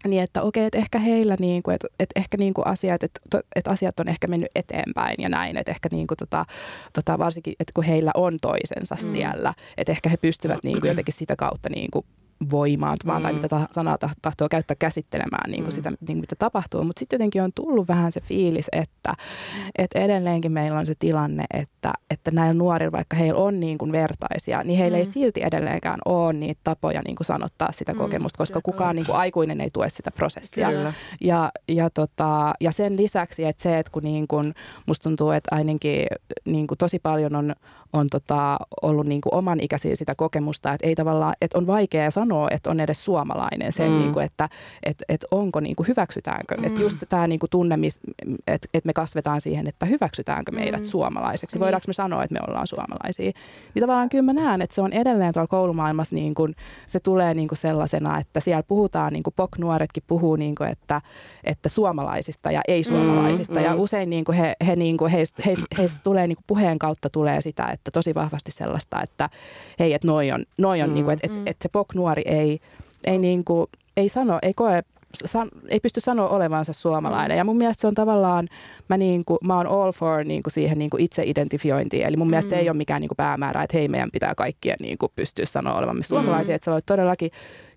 niin että okei, että ehkä heillä niin kuin, että, että ehkä niin kuin asiat, että, että asiat on ehkä mennyt eteenpäin ja näin, että ehkä niin kuin tota, tota varsinkin, että kun heillä on toisensa mm. siellä, että ehkä he pystyvät niin kuin jotenkin sitä kautta niin kuin voimaantumaan mm. tai mitä sanaa tahtoo käyttää käsittelemään niin kuin mm. sitä, niin kuin mitä tapahtuu. Mutta sitten jotenkin on tullut vähän se fiilis, että, että edelleenkin meillä on se tilanne, että, että näillä nuorilla, vaikka heillä on niin kuin vertaisia, niin heillä mm. ei silti edelleenkään ole niitä tapoja niin kuin sanottaa sitä mm. kokemusta, koska Kyllä. kukaan niin kuin aikuinen ei tue sitä prosessia. Ja, ja, tota, ja sen lisäksi, että se, että kun niin kuin, musta tuntuu, että ainakin niin kuin tosi paljon on, on tota, ollut niin kuin oman ikäisiä sitä kokemusta, että ei tavallaan, että on vaikea sanoa, että on edes suomalainen se, mm. niin kuin, että että että onko niin kuin, hyväksytäänkö. Mm. Että just tämä niin kuin tunne, että että me kasvetaan siihen, että hyväksytäänkö meidät mm. suomalaiseksi. Mm. Voidaanko me sanoa, että me ollaan suomalaisia. Niin tavallaan kyllä mä näen, että se on edelleen tuolla koulumaailmassa niin kuin, se tulee niin kuin sellaisena, että siellä puhutaan, niin kuin POK-nuoretkin puhuu, niin kuin, että, että suomalaisista ja ei-suomalaisista. Mm. Ja mm. usein niin kuin he, he, niin kuin heistä, heistä, heistä tulee niin kuin puheen kautta tulee sitä, että että tosi vahvasti sellaista, että hei, että noi on, noi on mm, niin kuin, että, mm. että, että se POK-nuori ei, ei, niin kuin, ei sano, ei koe san, ei pysty sanoa olevansa suomalainen. Ja mun mielestä se on tavallaan, mä, niin kuin, mä oon all for niin kuin siihen niin kuin itse-identifiointiin. Eli mun mielestä mm. se ei ole mikään niin kuin päämäärä, että hei, meidän pitää kaikkien niin kuin pystyä sanoa olevamme suomalaisia. Mm. Että sä voit todellakin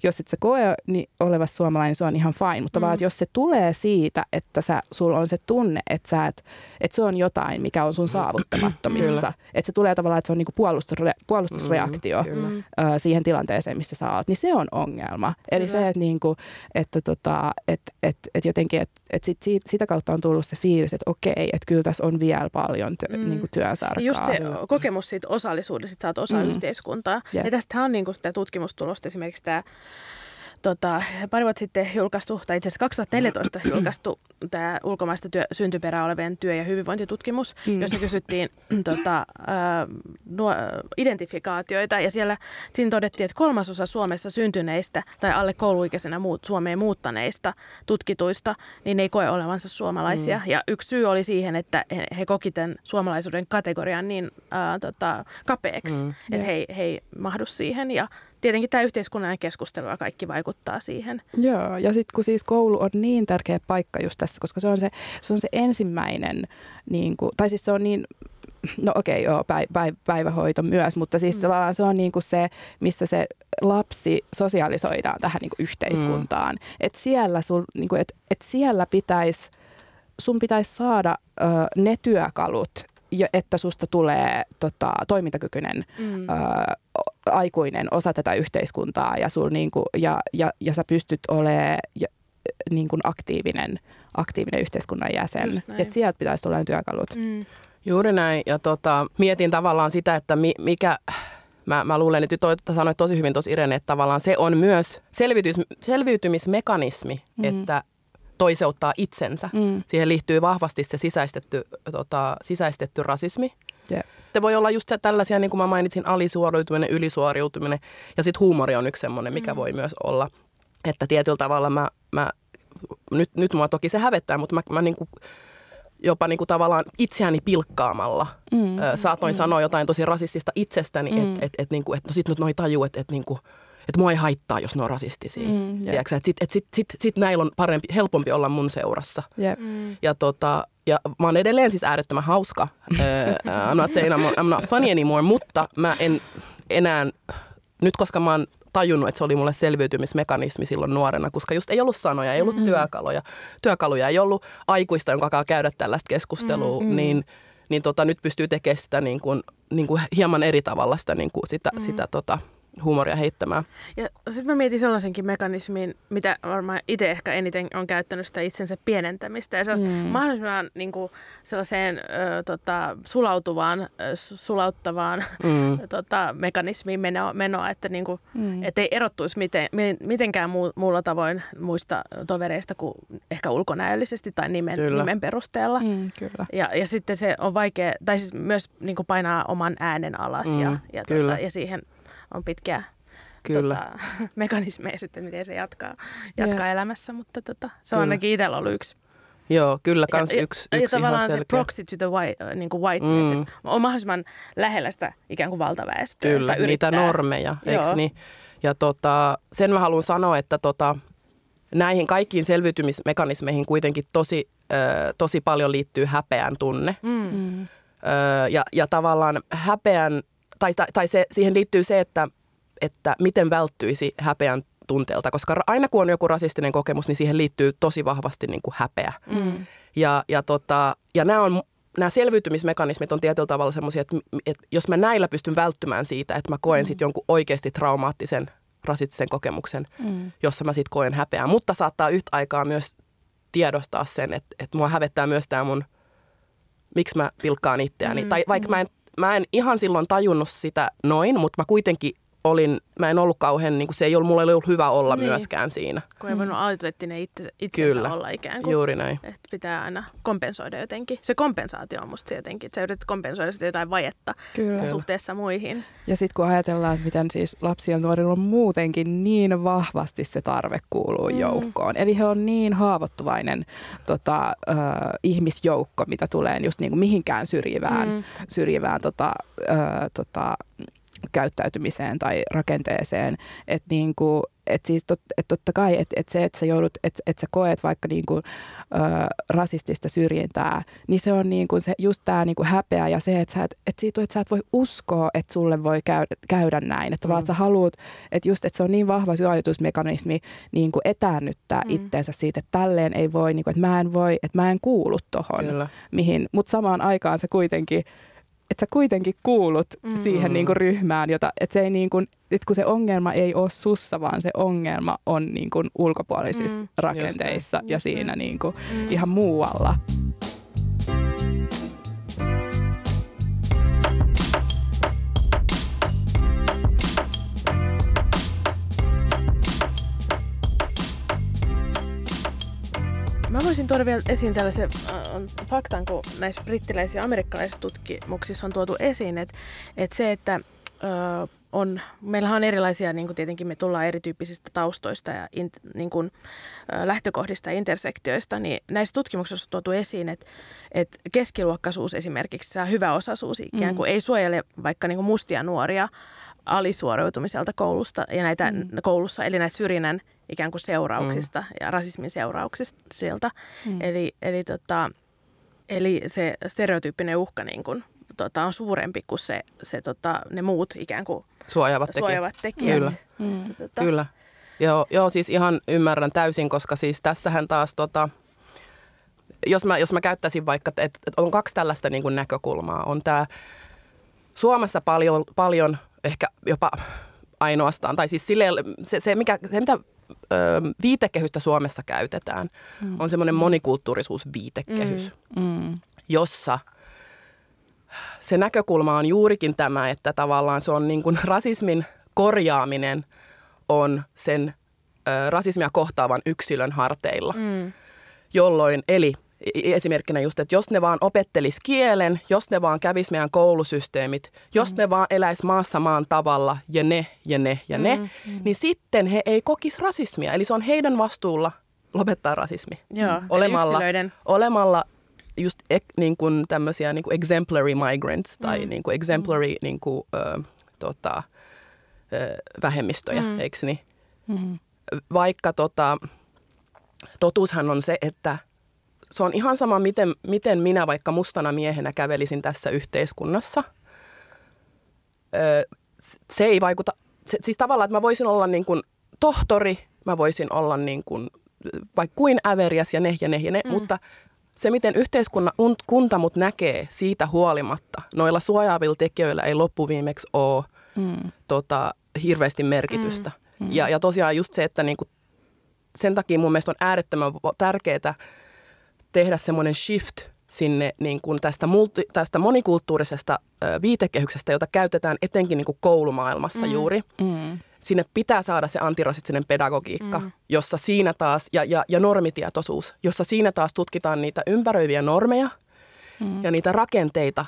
jos et sä koe niin oleva suomalainen, niin se on ihan fine. Mutta mm. vaan, että jos se tulee siitä, että sä, sulla on se tunne, että, sä et, että se on jotain, mikä on sun saavuttamattomissa. että se tulee tavallaan, että se on niinku puolustusre, puolustusreaktio mm, ö, siihen tilanteeseen, missä sä oot. Niin se on ongelma. Eli kyllä. se, että, niinku, että tota, et, et, et jotenkin, että et sit, siitä, sitä kautta on tullut se fiilis, että okei, että kyllä tässä on vielä paljon työ, mm. niinku työsarkaa. Just se kokemus siitä osallisuudesta, että sä oot osa mm. yhteiskuntaa. Yeah. Ja tästähän on niinku sitä tutkimustulosta esimerkiksi tämä tota, pari vuotta sitten julkaistu, tai itse asiassa 2014 julkaistu tämä ulkomaista työ, syntyperää olevien työ- ja hyvinvointitutkimus, mm. jossa kysyttiin (clears throat) tota, äh, nuo, identifikaatioita, ja siellä siinä todettiin, että kolmasosa Suomessa syntyneistä tai alle kouluikäisenä muut, Suomeen muuttaneista tutkituista, niin ei koe olevansa suomalaisia. Mm. Ja yksi syy oli siihen, että he, he koki tämän suomalaisuuden kategorian niin äh, tota, kapeaksi, mm. että yeah. he, he ei mahdu siihen, ja tietenkin tämä yhteiskunnallinen keskustelu ja kaikki vaikuttaa siihen. Joo, ja sitten kun siis koulu on niin tärkeä paikka just tässä, koska se on se, se, on se ensimmäinen, niin kuin, tai siis se on niin no okei, okay, joo, päiv- päiv- päivähoito myös, mutta siis mm. tavallaan se on niin kuin se, missä se lapsi sosiaalisoidaan tähän niin kuin yhteiskuntaan. Mm. Että siellä, sul, niin kuin, et, et siellä pitäisi, sun pitäisi saada ö, ne työkalut, että susta tulee tota, toimintakykyinen mm. ö, aikuinen osa tätä yhteiskuntaa ja, sul, niin kuin, ja, ja, ja sä pystyt olemaan ja, niin kuin aktiivinen, aktiivinen yhteiskunnan jäsen. Että sieltä pitäisi tulla ne työkalut. Mm. Juuri näin. Ja tota, mietin tavallaan sitä, että mi, mikä... Mä, mä luulen, että toi, sanoit tosi hyvin tuossa Irene, että tavallaan se on myös selviytys, selviytymismekanismi, mm. että toiseuttaa itsensä. Mm. Siihen liittyy vahvasti se sisäistetty, tota, sisäistetty rasismi. Yeah. Se voi olla just se tällaisia, niin kuin mä mainitsin, alisuoriutuminen, ylisuoriutuminen ja sitten huumori on yksi semmoinen, mikä mm. voi myös olla. Että tietyllä tavalla mä, mä nyt, nyt mua toki se hävettää, mutta mä, mä niin kuin, jopa niin kuin tavallaan itseäni pilkkaamalla mm. ö, saatoin mm. sanoa jotain tosi rasistista itsestäni, mm. että et, et, niin kuin, et, no sit nyt noi tajuu, että et, niin kuin, että mua ei haittaa, jos ne on rasistisia. Mm, jep. että sit, et sit, sit, sit näillä on parempi, helpompi olla mun seurassa. Jep. Mm. Ja, tota, ja mä oon edelleen siis äärettömän hauska. Uh, I'm not saying I'm, I'm not funny anymore, mutta mä en enää, nyt koska mä oon tajunnut, että se oli mulle selviytymismekanismi silloin nuorena, koska just ei ollut sanoja, ei ollut mm. työkaluja, työkaluja, ei ollut aikuista, jonka kanssa käydä tällaista keskustelua, mm. niin, niin tota, nyt pystyy tekemään sitä niin kuin, niin kuin hieman eri tavalla sitä, niin kuin sitä, mm. sitä tota, huumoria heittämään. Ja sitten mä mietin sellaisenkin mekanismin, mitä varmaan itse ehkä eniten on käyttänyt sitä itsensä pienentämistä. Ja sellaista mm. mahdollisimman niin kuin, sellaiseen ö, tota, sulautuvaan, ö, su- sulauttavaan Mm. (laughs) tota, mekanismiin menoa, menoa että niin kuin, Mm. ei erottuisi miten, mi- mitenkään muu, muulla tavoin muista tovereista kuin ehkä ulkonäöllisesti tai nimen, Kyllä. nimen perusteella. Mm. Mm, kyllä. Ja, ja sitten se on vaikea, tai siis myös niin kuin painaa oman äänen alas Mm, ja, ja, kyllä. tota, ja siihen on pitkiä Kyllä. Tota, (laughs) mekanismeja sitten, miten se jatkaa, jatkaa Jep. elämässä, mutta tota, se on Kyllä. ainakin itsellä ollut yksi. Joo, kyllä kans ja, yksi, ja, yksi ja tavallaan se proxy to the white, niin kuin whiteness, Mm. on mahdollisimman lähellä sitä ikään kuin valtaväestöä. Kyllä, niitä normeja, eikö niin? Ja tota, sen mä haluan sanoa, että tota, näihin kaikkiin selviytymismekanismeihin kuitenkin tosi, ö, tosi paljon liittyy häpeän tunne. Mm. Mm. Ö, ja, ja tavallaan häpeän, tai, tai, tai se, siihen liittyy se, että, että miten välttyisi häpeän tunteelta, koska aina kun on joku rasistinen kokemus, niin siihen liittyy tosi vahvasti niin kuin häpeä. Mm. Ja, ja, tota, ja nämä, on, nämä selviytymismekanismit on tietyllä tavalla semmoisia, että, että jos mä näillä pystyn välttymään siitä, että mä koen sitten jonkun oikeasti traumaattisen rasistisen kokemuksen, Mm. jossa mä sitten koen häpeää. Mutta saattaa yhtä aikaa myös tiedostaa sen, että, että mua hävettää myös tämä mun, miksi mä pilkkaan itseäni. Mm, Tai vaikka mä en, mä en ihan silloin tajunnut sitä noin, mutta mä kuitenkin olin, mä en ollut kauhean, niin kuin se ei ollut, mulla ei ollut hyvä olla Niin. myöskään siinä. Kun ei voinut autenttinen itse, itsensä Kyllä. olla ikään kuin. Juuri näin. Että pitää aina kompensoida jotenkin. Se kompensaatio on musta se jotenkin, että sä yrität kompensoida sitä jotain vajetta Kyllä. suhteessa muihin. Ja sitten kun ajatellaan, että miten siis lapsilla ja nuorilla on muutenkin niin vahvasti se tarve kuuluu Mm. joukkoon. Eli he on niin haavoittuvainen tota, ö, ihmisjoukko, mitä tulee just niin kuin mihinkään syrjivään, Mm. syrjivään tota, ö, tota, käyttäytymiseen tai rakenteeseen. Että niinku, et siis tot, et totta kai, että et se, että sä joudut, että et sä koet vaikka niinku, ö, rasistista syrjintää, niin se on niinku se, just tämä niinku häpeä ja se, että sä et, et siitä, että sä et voi uskoa, että sulle voi käydä, käydä näin. Että vaan Mm. että sä haluat, että just, että se on niin vahva suojatusmekanismi niinku etäännyttää Mm. mm. itteensä siitä, että tälleen ei voi, niinku, että mä en voi, että mä en kuulu tohon Kyllä. mihin, mutta samaan aikaan sä kuitenkin, että sä kuitenkin kuulut Mm. mm. siihen niin kuin ryhmään, jota, että se ei niin kuin, että kun se ongelma ei ole sussa, vaan se ongelma on niin kuin ulkopuolisissa Mm. mm. rakenteissa Just ja siinä niin kuin Mm. ihan muualla. Mä voisin tuoda vielä esiin tällaisen äh, faktan, kun näissä brittiläisissä ja amerikkalaisissa tutkimuksissa on tuotu esiin, että, että se, että ö, on, meillähän on erilaisia, niin kuin tietenkin me tullaan erityyppisistä taustoista ja in, niin kuin, ö, lähtökohdista ja intersektioista, niin näissä tutkimuksissa on tuotu esiin, että, että keskiluokkaisuus esimerkiksi, se hyväosaisuus ikään kuin mm. ei suojele vaikka niin kuin mustia nuoria alisuoriutumiselta koulusta ja näitä mm. koulussa, eli näitä syrjinnän ikään kuin seurauksista mm. ja rasismin seurauksista sieltä. Mm. Eli, eli, tota, eli se stereotyyppinen uhka niin kuin, tota, on suurempi kuin se, se, tota, ne muut ikään kuin Suojaavat tekijät. suojavat tekijät. Kyllä. Mm. Tota, Kyllä. Joo, joo, siis ihan ymmärrän täysin, koska siis tässähän taas tota, jos mä, jos mä käyttäisin vaikka, että et on kaksi tällaista niin kuin näkökulmaa. On tämä Suomessa paljon, paljon ehkä jopa ainoastaan, tai siis sille, se, se, mikä, se mitä ö, viitekehystä Suomessa käytetään, mm. on semmoinen monikulttuurisuusviitekehys, mm. Mm. jossa se näkökulma on juurikin tämä, että tavallaan se on niin kuin rasismin korjaaminen on sen ö, rasismia kohtaavan yksilön harteilla, Mm. jolloin, eli esimerkkinä just, että jos ne vaan opettelis kielen, jos ne vaan kävis meidän koulusysteemit, jos Mm. ne vaan eläis maassa maan tavalla ja ne ja ne ja ne, Mm, niin sitten he ei kokisi rasismia. Eli se on heidän vastuulla lopettaa rasismi. Joo, Olemalla, yksilöiden. olemalla just ek, niin kuin tämmöisiä niin kuin exemplary migrants tai Mm. niin kuin exemplary niin kuin, ö, tota, ö, vähemmistöjä, Mm. mm. eikö niin? Mm. Vaikka tota, totuushan on se, että se on ihan sama, miten, miten minä vaikka mustana miehenä kävelisin tässä yhteiskunnassa. Ö, s- se ei vaikuta, se, siis tavallaan, että mä voisin olla niin kuin tohtori, mä voisin olla niin kuin, vaikka kuin äveriäs ja ne ja ne ja ne, mm. mutta se, miten yhteiskunta kunta mut näkee siitä huolimatta, noilla suojaavilla tekijöillä ei loppuviimeksi ole Mm. tota, hirveästi merkitystä. Mm. Ja, ja tosiaan just se, että niinku, sen takia mun mielestä on äärettömän tärkeää tehdä semmoinen shift sinne niin kuin tästä, multi, tästä monikulttuurisesta ö, viitekehyksestä, jota käytetään etenkin niin kuin koulumaailmassa mm. juuri. Mm. Sinne pitää saada se antirasistinen pedagogiikka, mm. jossa siinä taas, ja, ja, ja normitietoisuus, jossa siinä taas tutkitaan niitä ympäröiviä normeja mm. ja niitä rakenteita,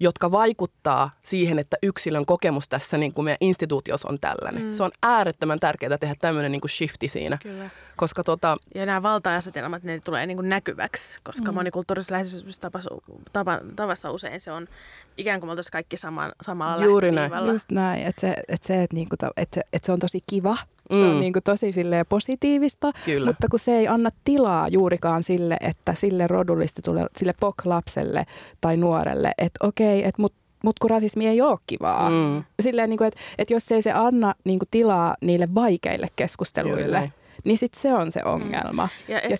jotka vaikuttaa siihen, että yksilön kokemus tässä niin kuin meidän instituutiossa on tällainen. Mm. Se on äärettömän tärkeää tehdä tämmöinen niin kuin shifti siinä, Kyllä. koska tota, Ja nämä valta-asetelmat, ne tulee niin kuin näkyväksi, koska mm. monikulttuurisessa lähestymistavassa tapa, tavassa usein se on ikään kuin me oltaisiin kaikki sama, samalla Juuri näin. Just näin, että se, että se, että niinku, että se, että se on tosi kiva, se on Mm. niinku tosi silleen positiivista, Kyllä. mutta kun se ei anna tilaa juurikaan sille, että sille rodullistetulle, sille POC-lapselle tai nuorelle, että okei, että mut, mut kun rasismi ei ole kivaa. Mm. Silleen, niinku, että, että jos ei se anna niinku, tilaa niille vaikeille keskusteluille, näin. niin sitten se on se ongelma. Ja, ja, Ja-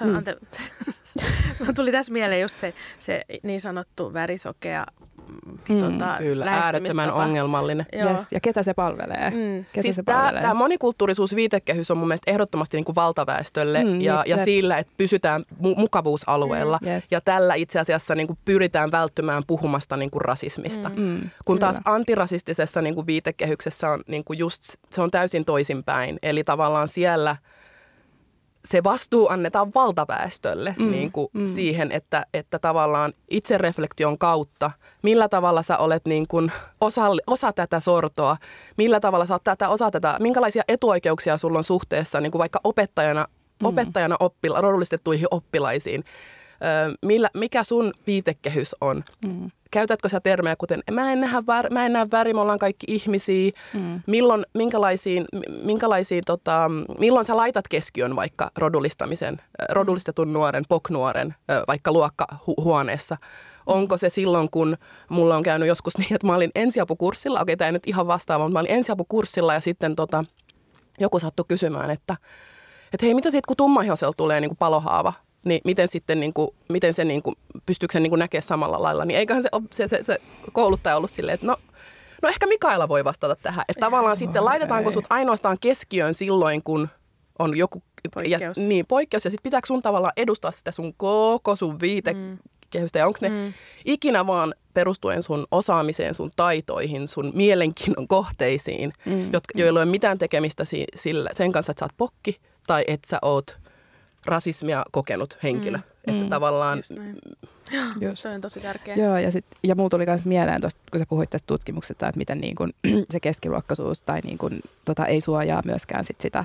ja mm. ante, (laughs) tuli tässä mieleen just se, se niin sanottu värisokea mm, Mm, tota, Kyllä, äärettömän ongelmallinen. Joo. Yes. Ja ketä se palvelee? Mm. Ketä Siis se tämä, palvelee? tämä monikulttuurisuus viitekehys on mun mielestä ehdottomasti niin kuin valtaväestölle Mm, ja, ja sillä, että pysytään mu- mukavuusalueella. Mm, yes. Ja tällä itse asiassa niin kuin pyritään välttymään puhumasta niin kuin rasismista. Mm. Mm, Kun taas kyllä. antirasistisessa niin kuin viitekehyksessä on niin kuin just, se on täysin toisinpäin. Eli tavallaan siellä se vastuu annetaan valtaväestölle Mm, niin kuin mm. mm. siihen, että, että tavallaan itsereflektion kautta, millä tavalla sä olet niin kuin osa, osa tätä sortoa, millä tavalla sä oot tätä, osa tätä, minkälaisia etuoikeuksia sulla on suhteessa niin kuin vaikka opettajana, mm. opettajana oppila, rodullistettuihin oppilaisiin, Ö, millä, mikä sun viitekehys on. Mm. Käytätkö sä termejä kuten mä en, nähdä vär, mä en näe väri, me ollaan kaikki ihmisiä. Mm. Milloin, minkälaisiin, minkälaisiin tota, milloin sä laitat keskiön vaikka rodullistamisen, rodullistetun nuoren, poknuoren, vaikka luokkahuoneessa? Onko se silloin, kun mulla on käynyt joskus niin, että mä olin ensiapukurssilla, okei tämä ei nyt ihan vastaava, mutta mä olin ensiapukurssilla ja sitten tota, joku sattui kysymään, että, että hei, mitä sitten kun tummahiosella tulee niin kuin palohaava, niin miten sitten, niin kuin, miten se, niin kuin, pystyykö se niin kuin näkemään samalla lailla, niin eiköhän se, se, se, se kouluttaja ollut silleen, että no, no ehkä Mikaela voi vastata tähän, että tavallaan sitten laitetaanko sut ainoastaan keskiöön silloin, kun on joku Poikkeus. Ja, niin, poikkeus, ja sitten pitääkö sun tavallaan edustaa sitä sun koko sun viitekehystä, ja onko ne Mm. ikinä vaan perustuen sun osaamiseen, sun taitoihin, sun mielenkiinnon kohteisiin, Mm. jotka, joilla ei ole mitään tekemistä si, sillä, sen kanssa, että sä oot pokki tai että sä oot rasismia kokenut henkilö. Mm. Että Mm. tavallaan, Just näin. Just. Se on tosi tärkeä. Joo, ja, sit, ja mulla tuli myös mieleen tuosta, kun sä puhuit tästä tutkimuksesta, että miten niin kun, (clears throat) se keskiluokkaisuus tai niin kun, tota, ei suojaa myöskään sit sitä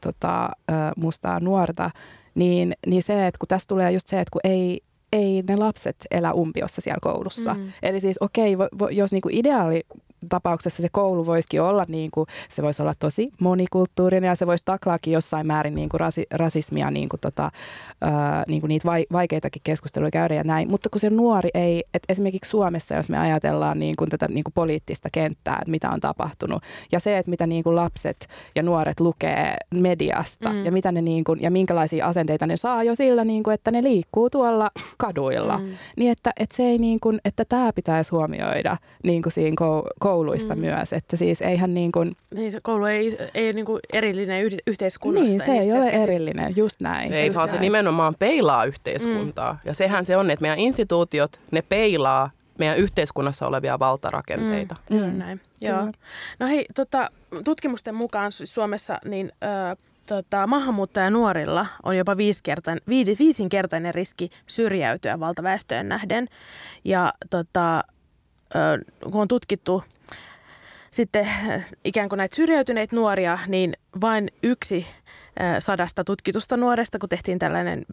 tota, mustaa nuorta, niin, niin se, että kun tässä tulee just se, että kun ei, ei ne lapset elä umpiossa siellä koulussa. Mm. Eli siis okei, vo, vo, jos niinku ideaali tapauksessa se koulu voisikin olla, niin kuin, se voisi olla tosi monikulttuurinen ja se voisi taklaakin jossain määrin niin kuin rasi, rasismia, niin kuin, tota, ää, niin kuin niitä vai, vaikeitakin keskusteluja käydä ja näin. Mutta kun se nuori ei, että esimerkiksi Suomessa, jos me ajatellaan niin kuin tätä niin kuin poliittista kenttää, että mitä on tapahtunut ja se, että mitä niin kuin lapset ja nuoret lukee mediasta Mm. ja, mitä ne niin kuin, ja minkälaisia asenteita ne saa jo sillä, niin kuin, että ne liikkuu tuolla kaduilla. Mm. Niin että, että, se ei niin kuin, että tämä pitäisi huomioida niin kuin siinä kou- kouluissa Mm. mm. myös. Että siis eihän niin kuin, Niin, se koulu ei, ei ole niinku erillinen yh- yhteiskunnasta. niin se niistä ei ole erillinen, just näin. ei just vaan se näin. nimenomaan peilaa yhteiskuntaa. Mm. Ja sehän se on, että meidän instituutiot, ne peilaa meidän yhteiskunnassa olevia valtarakenteita. Mm, mm. Mm. näin. Joo. No hei, tota, tutkimusten mukaan Suomessa niin, ö, tota, maahanmuuttajanuorilla on jopa viisikertain, viidi- viisinkertainen riski syrjäytyä valtaväestöön nähden. Ja tota, ö, kun on tutkittu sitten äh, ikään kuin näitä syrjäytyneitä nuoria, niin vain yksi ö, sadasta tutkitusta nuoresta, kun tehtiin tällainen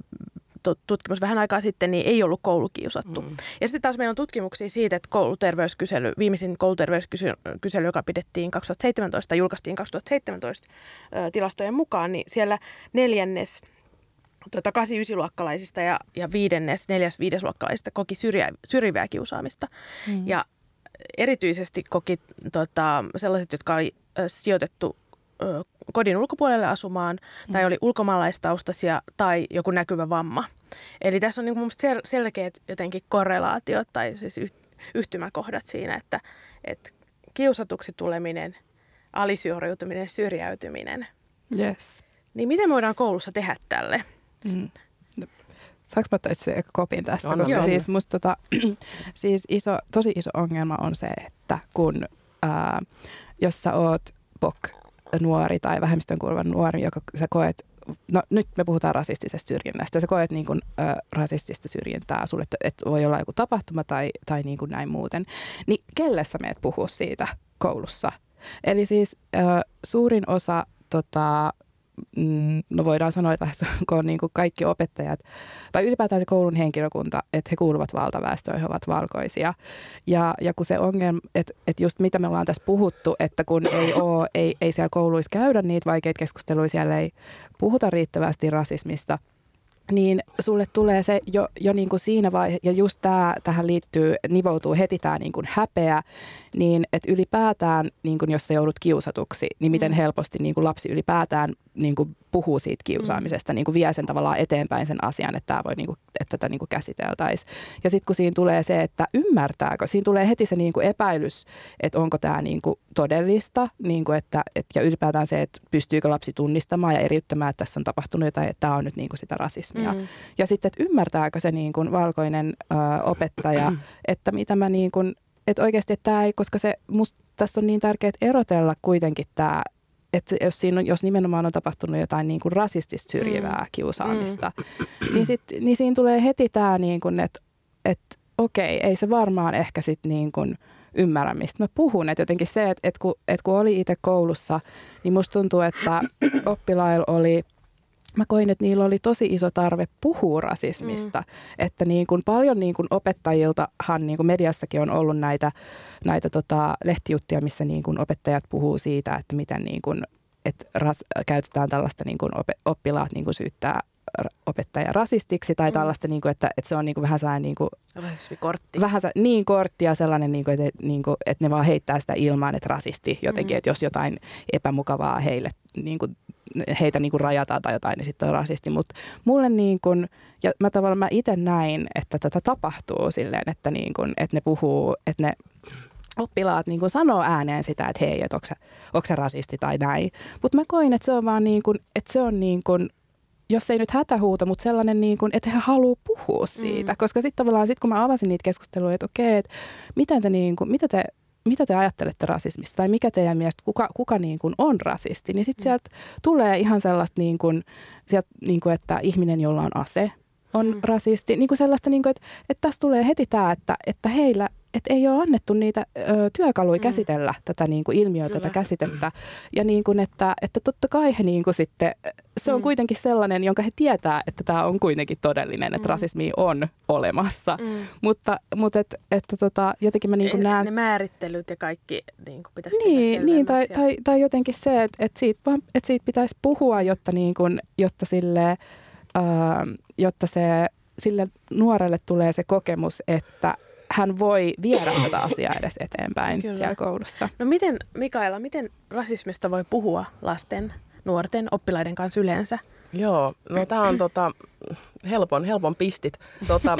tutkimus vähän aikaa sitten, niin ei ollut koulukiusattu. Mm. Ja sitten taas meillä on tutkimuksia siitä, että kouluterveyskysely, viimeisin kouluterveyskysely, joka pidettiin 2017, julkaistiin 2017 ö, tilastojen mukaan, niin siellä neljännes tuota, 8 luokkalaisista ja, ja viidennes, neljäs, viidesluokkalaisista koki syrjä, syrjivää kiusaamista. Mm. Ja erityisesti koki tota, sellaiset, jotka oli sijoitettu ö, kodin ulkopuolelle asumaan mm. tai oli ulkomaalaistaustaisia tai joku näkyvä vamma. Eli tässä on niin kuin sel- selkeät jotenkin korrelaatiot tai siis yhtymäkohdat siinä, että, että kiusatuksi tuleminen, alisuoriutuminen, syrjäytyminen. Yes. Niin miten me voidaan koulussa tehdä tälle? Mm. Saanko mä ottaa itse kopin tästä? Anna koska siis, musta, tota, (clears throat) siis iso, tosi iso ongelma on se, että kun ää, jos sä oot POK nuori tai vähemmistön kuuluva nuori, joka sä koet no nyt me puhutaan rasistisesta syrjinnästä. Sä koet niin kuin, ö, rasistista syrjintää sulle, että voi olla joku tapahtuma tai, tai niin kuin näin muuten. Niin kelle sä meet puhua siitä koulussa? Eli siis ö, suurin osa tota, no voidaan sanoa, että on niin kuin kaikki opettajat tai ylipäätään se koulun henkilökunta, että he kuuluvat valtaväestöön, he ovat valkoisia. Ja, ja kun se ongelma, että, että just mitä me ollaan tässä puhuttu, että kun ei, (coughs) ole, ei, ei siellä kouluissa käydä niitä vaikeita keskusteluja, siellä ei puhuta riittävästi rasismista – niin sulle tulee se jo, jo niin kuin siinä vaiheessa, ja just tämä, tähän liittyy, nivoutuu heti tämä niin kuin häpeä, niin että ylipäätään, niin kuin jos sä joudut kiusatuksi, niin miten mm. helposti niin kuin lapsi ylipäätään niin kuin puhuu siitä kiusaamisesta, mm. niin kuin vie sen tavallaan eteenpäin sen asian, että, tämä voi, niin kuin, että tätä niin kuin käsiteltäisiin. Ja sitten kun siinä tulee se, että ymmärtääkö, siinä tulee heti se niin kuin epäilys, että onko tämä niin kuin todellista, niin kuin että, että, ja ylipäätään se, että pystyykö lapsi tunnistamaan ja eriyttämään, että tässä on tapahtunut jotain, että tämä on nyt niin kuin sitä rasismia. Mm. Ja sitten, että ymmärtääkö se niin kuin valkoinen ö, opettaja, (clears throat) että mitä mä niin kuin, että oikeasti, että tämä ei, koska se, musta tässä on niin tärkeää erotella kuitenkin tämä että jos, siinä on, jos nimenomaan on tapahtunut jotain niin kuin rasistista syrjivää mm. kiusaamista, mm. niin, sit, niin siinä tulee heti tämä, niin kuin, että, että okei, ei se varmaan ehkä sitten niin kuin ymmärrä, mistä mä puhun. Että jotenkin se, että, että, kun, että kun oli itse koulussa, niin musta tuntuu, että oppilailla oli – mä koin, että niillä oli tosi iso tarve puhua rasismista. Mm. Että niin kuin paljon niin kuin opettajiltahan niin kuin mediassakin on ollut näitä, näitä tota lehtijuttuja, missä niin kuin opettajat puhuu siitä, että miten niin kuin, että ras, käytetään tällaista niin kuin oppilaat niin kuin syyttää opettaja rasistiksi tai mm. tällaista, niin kuin, että, että se on niin kuin vähän sellainen... Niin kuin, kortti. Vähän niin kortti ja sellainen, niin kuin, että, niin kuin, että ne vaan heittää sitä ilmaan, että rasisti jotenkin, mm. että jos jotain epämukavaa heille niin kuin, heitä niin kuin rajataan tai jotain, niin sitten on rasisti. Mutta mulle niin kuin, ja mä tavallaan mä itse näin, että tätä tapahtuu silleen, että, niin kuin, että ne puhuu, että ne oppilaat niin kuin sanoo ääneen sitä, että hei, että onko se rasisti tai näin. Mutta mä koin, että se on vaan niin kuin, että se on niin kuin, jos ei nyt hätähuuto, mutta sellainen, niin kuin, että he haluaa puhua siitä. Mm. Koska sitten tavallaan, sit kun mä avasin niitä keskusteluja, että okei, että miten te, niin kuin, mitä te mitä te ajattelette rasismista tai mikä teidän mielestä, kuka, kuka niin kuin on rasisti, niin sitten mm. sieltä tulee ihan sellaista, niin kuin, sieltä, niin kuin, että ihminen, jolla on ase, on mm. rasisti. Niin kuin sellaista, niin kuin, että, että tässä tulee heti tämä, että, että heillä että ei ole annettu niitä ö, työkaluja mm. käsitellä tätä niin kuin ilmiöä, Kyllä. tätä käsitettä. Ja niin kuin, että, että totta kai he niin kuin sitten, se on mm. kuitenkin sellainen, jonka he tietää, että tämä on kuitenkin todellinen, että mm. rasismi on olemassa. Mm. Mutta, mutta et, että tota, jotenkin mä niin kuin näen... Ne määrittelyt ja kaikki niin kuin pitäisi niin, niin tai, tai, tai, jotenkin se, että, että, siitä, vaan, että siitä pitäisi puhua, jotta, niin kuin, jotta sille... Ö, jotta se sille nuorelle tulee se kokemus, että hän voi viedä tätä asiaa edes eteenpäin Kyllä. siellä koulussa. No miten, Mikaela, miten rasismista voi puhua lasten, nuorten, oppilaiden kanssa yleensä? Joo, no tämä on tota, helpon, helpon pistit. Tota,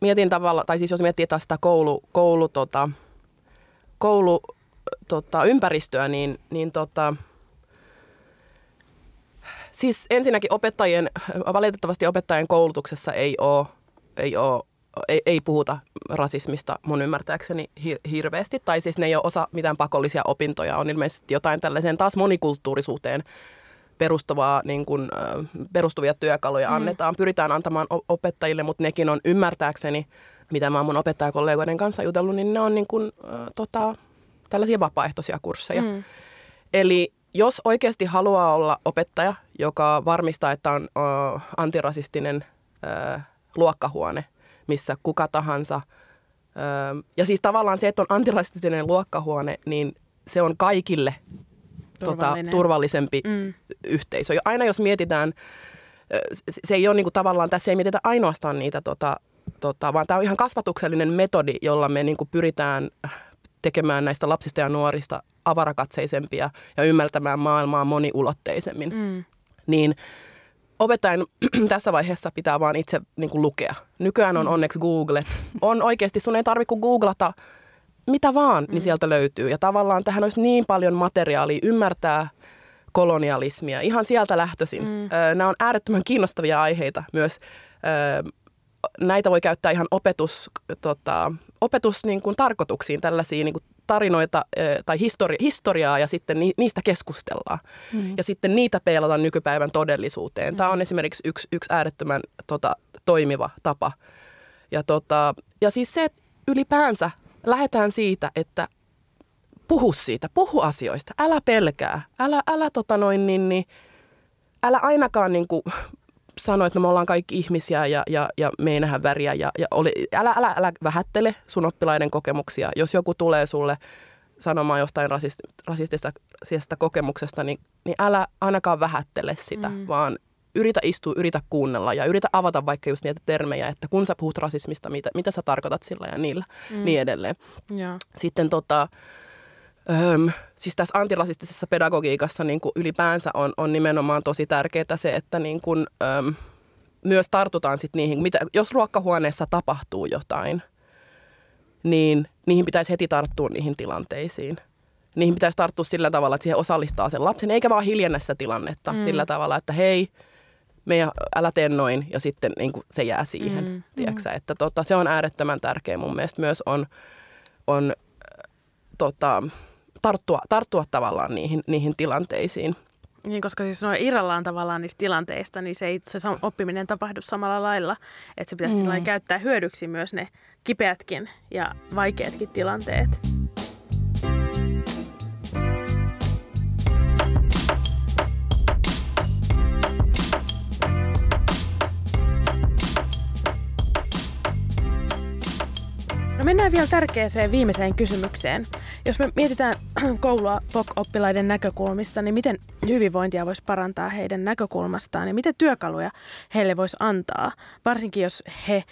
mietin tavalla, tai siis jos miettii tästä koulu, koulu, tota, koulu tota, ympäristöä, niin, niin tota, siis ensinnäkin opettajien, valitettavasti opettajien koulutuksessa ei ole, ei ole ei, ei puhuta rasismista mun ymmärtääkseni hir- hirveästi. Tai siis ne ei ole osa mitään pakollisia opintoja. On ilmeisesti jotain tällaiseen taas monikulttuurisuuteen perustuvaa, niin kuin, perustuvia työkaluja mm. annetaan. Pyritään antamaan opettajille, mutta nekin on ymmärtääkseni, mitä mä oon mun opettajakollegoiden kanssa jutellut, niin ne on niin kuin, äh, tota, tällaisia vapaaehtoisia kursseja. Mm. Eli jos oikeasti haluaa olla opettaja, joka varmistaa, että on ö, antirasistinen ö, luokkahuone, missä kuka tahansa, ö, ja siis tavallaan se, että on antirasistinen luokkahuone, niin se on kaikille tota, turvallisempi Mm. yhteisö. Ja Aina jos mietitään, ö, se- se ei ole niin kuin tavallaan, tässä ei mietitä ainoastaan niitä, tota, tota, vaan tämä on ihan kasvatuksellinen metodi, jolla me niin kuin pyritään tekemään näistä lapsista ja nuorista avarakatseisempia ja ymmärtämään maailmaa moniulotteisemmin. Mm. Niin opettajan (clears throat) tässä vaiheessa pitää vaan itse niin kuin lukea. Nykyään on onneksi Google. On oikeasti, sun ei tarvitse googlata mitä vaan, niin sieltä löytyy. Ja tavallaan tähän olisi niin paljon materiaalia ymmärtää kolonialismia, ihan sieltä lähtöisin. Mm. Nämä on äärettömän kiinnostavia aiheita myös. Näitä voi käyttää ihan opetus, tota, opetus niin kuin tarkoituksiin, tällaisia niin kuin tarinoita tai histori- historiaa ja sitten ni- niistä keskustellaan. Mm. Ja sitten niitä peilataan nykypäivän todellisuuteen. Tämä on esimerkiksi yksi, yksi äärettömän tota, toimiva tapa. Ja, tota, ja siis se, että ylipäänsä lähdetään siitä, että puhu siitä, puhu asioista, älä pelkää, älä, älä, tota noin, niin, niin, älä ainakaan niin kuin, sano, että no me ollaan kaikki ihmisiä ja, ja, ja me ei nähdä väriä. Ja, ja oli, älä, älä, älä vähättele sun oppilaiden kokemuksia. Jos joku tulee sulle sanomaan jostain rasist, rasistisesta kokemuksesta, niin, niin älä ainakaan vähättele sitä, mm. vaan yritä istua, yritä kuunnella ja yritä avata vaikka just niitä termejä, että kun sä puhut rasismista, mitä, mitä sä tarkoitat sillä ja niillä, mm. niin edelleen. Joo. Sitten tota, öm, siis tässä antirasistisessa pedagogiikassa niin kuin ylipäänsä on, on nimenomaan tosi tärkeää se, että niin kuin, öm, myös tartutaan sit niihin, mitä, jos ruokkahuoneessa tapahtuu jotain, niin niihin pitäisi heti tarttua niihin tilanteisiin. Niihin pitäisi tarttua sillä tavalla, että siihen osallistaa sen lapsen, eikä vaan hiljennä sitä tilannetta mm. sillä tavalla, että hei, meidän, älä tee noin, ja sitten niin kuin se jää siihen, mm. tiedätkö, että tota, se on äärettömän tärkeä mun mielestä myös on, on tota, tarttua, tarttua tavallaan niihin, niihin tilanteisiin. Niin, koska siis noin irrallaan tavallaan niistä tilanteista, niin se, ei, se oppiminen tapahdu samalla lailla. Että se pitäisi mm. käyttää hyödyksi myös ne kipeätkin ja vaikeatkin tilanteet. No mennään vielä tärkeäseen viimeiseen kysymykseen. Jos me mietitään (clears throat) koulua POK-oppilaiden näkökulmista, niin miten hyvinvointia voisi parantaa heidän näkökulmastaan ja miten työkaluja heille voisi antaa, varsinkin jos he ö,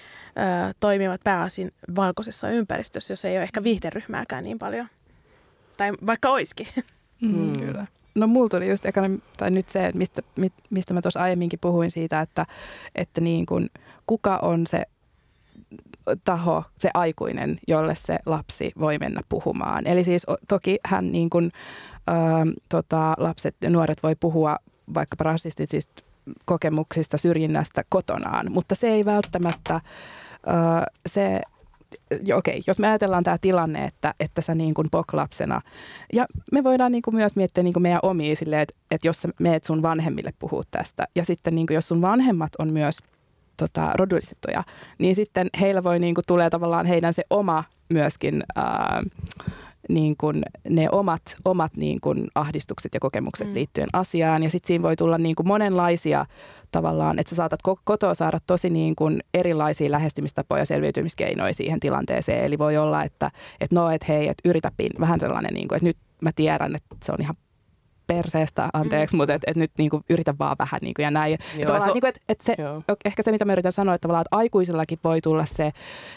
toimivat pääasin valkoisessa ympäristössä, jos ei ole ehkä viihderyhmääkään niin paljon. Tai vaikka oiskin. (laughs) Mm. Kyllä. No mulla tuli just ekana, tai nyt se, että mistä, mistä mä tuossa aiemminkin puhuin siitä, että, että niin kun, kuka on se taho, se aikuinen, jolle se lapsi voi mennä puhumaan. Eli siis toki hän niin kuin, ö, tota, lapset ja nuoret voi puhua vaikkapa rasistisista kokemuksista, syrjinnästä kotonaan, mutta se ei välttämättä, ö, se okei, jos me ajatellaan tämä tilanne, että, että sä niin kuin POK-lapsena, ja me voidaan niin kuin myös miettiä niin kuin meidän omia silleen, että, että jos sä meet sun vanhemmille puhua tästä, ja sitten niin kuin jos sun vanhemmat on myös tota, rodullistettuja, niin sitten heillä voi niin kuin, tulee tavallaan heidän se oma myöskin ää, niin kuin ne omat, omat niin kuin ahdistukset ja kokemukset mm. liittyen asiaan. Ja sitten siinä voi tulla niin kuin monenlaisia tavallaan, että sä saatat ko- kotoa saada tosi niin kuin erilaisia lähestymistapoja ja selviytymiskeinoja siihen tilanteeseen. Eli voi olla, että, että no, että hei, että yritä pin, vähän sellainen, niin kuin, että nyt mä tiedän, että se on ihan perseestä, anteeksi, mm. mutta et, et nyt niinku, yritä vaan vähän niinku, ja näin. Joo, ja se niinku, et, et se, Joo. ehkä se, mitä mä yritän sanoa, että tavallaan, että aikuisillakin voi tulla se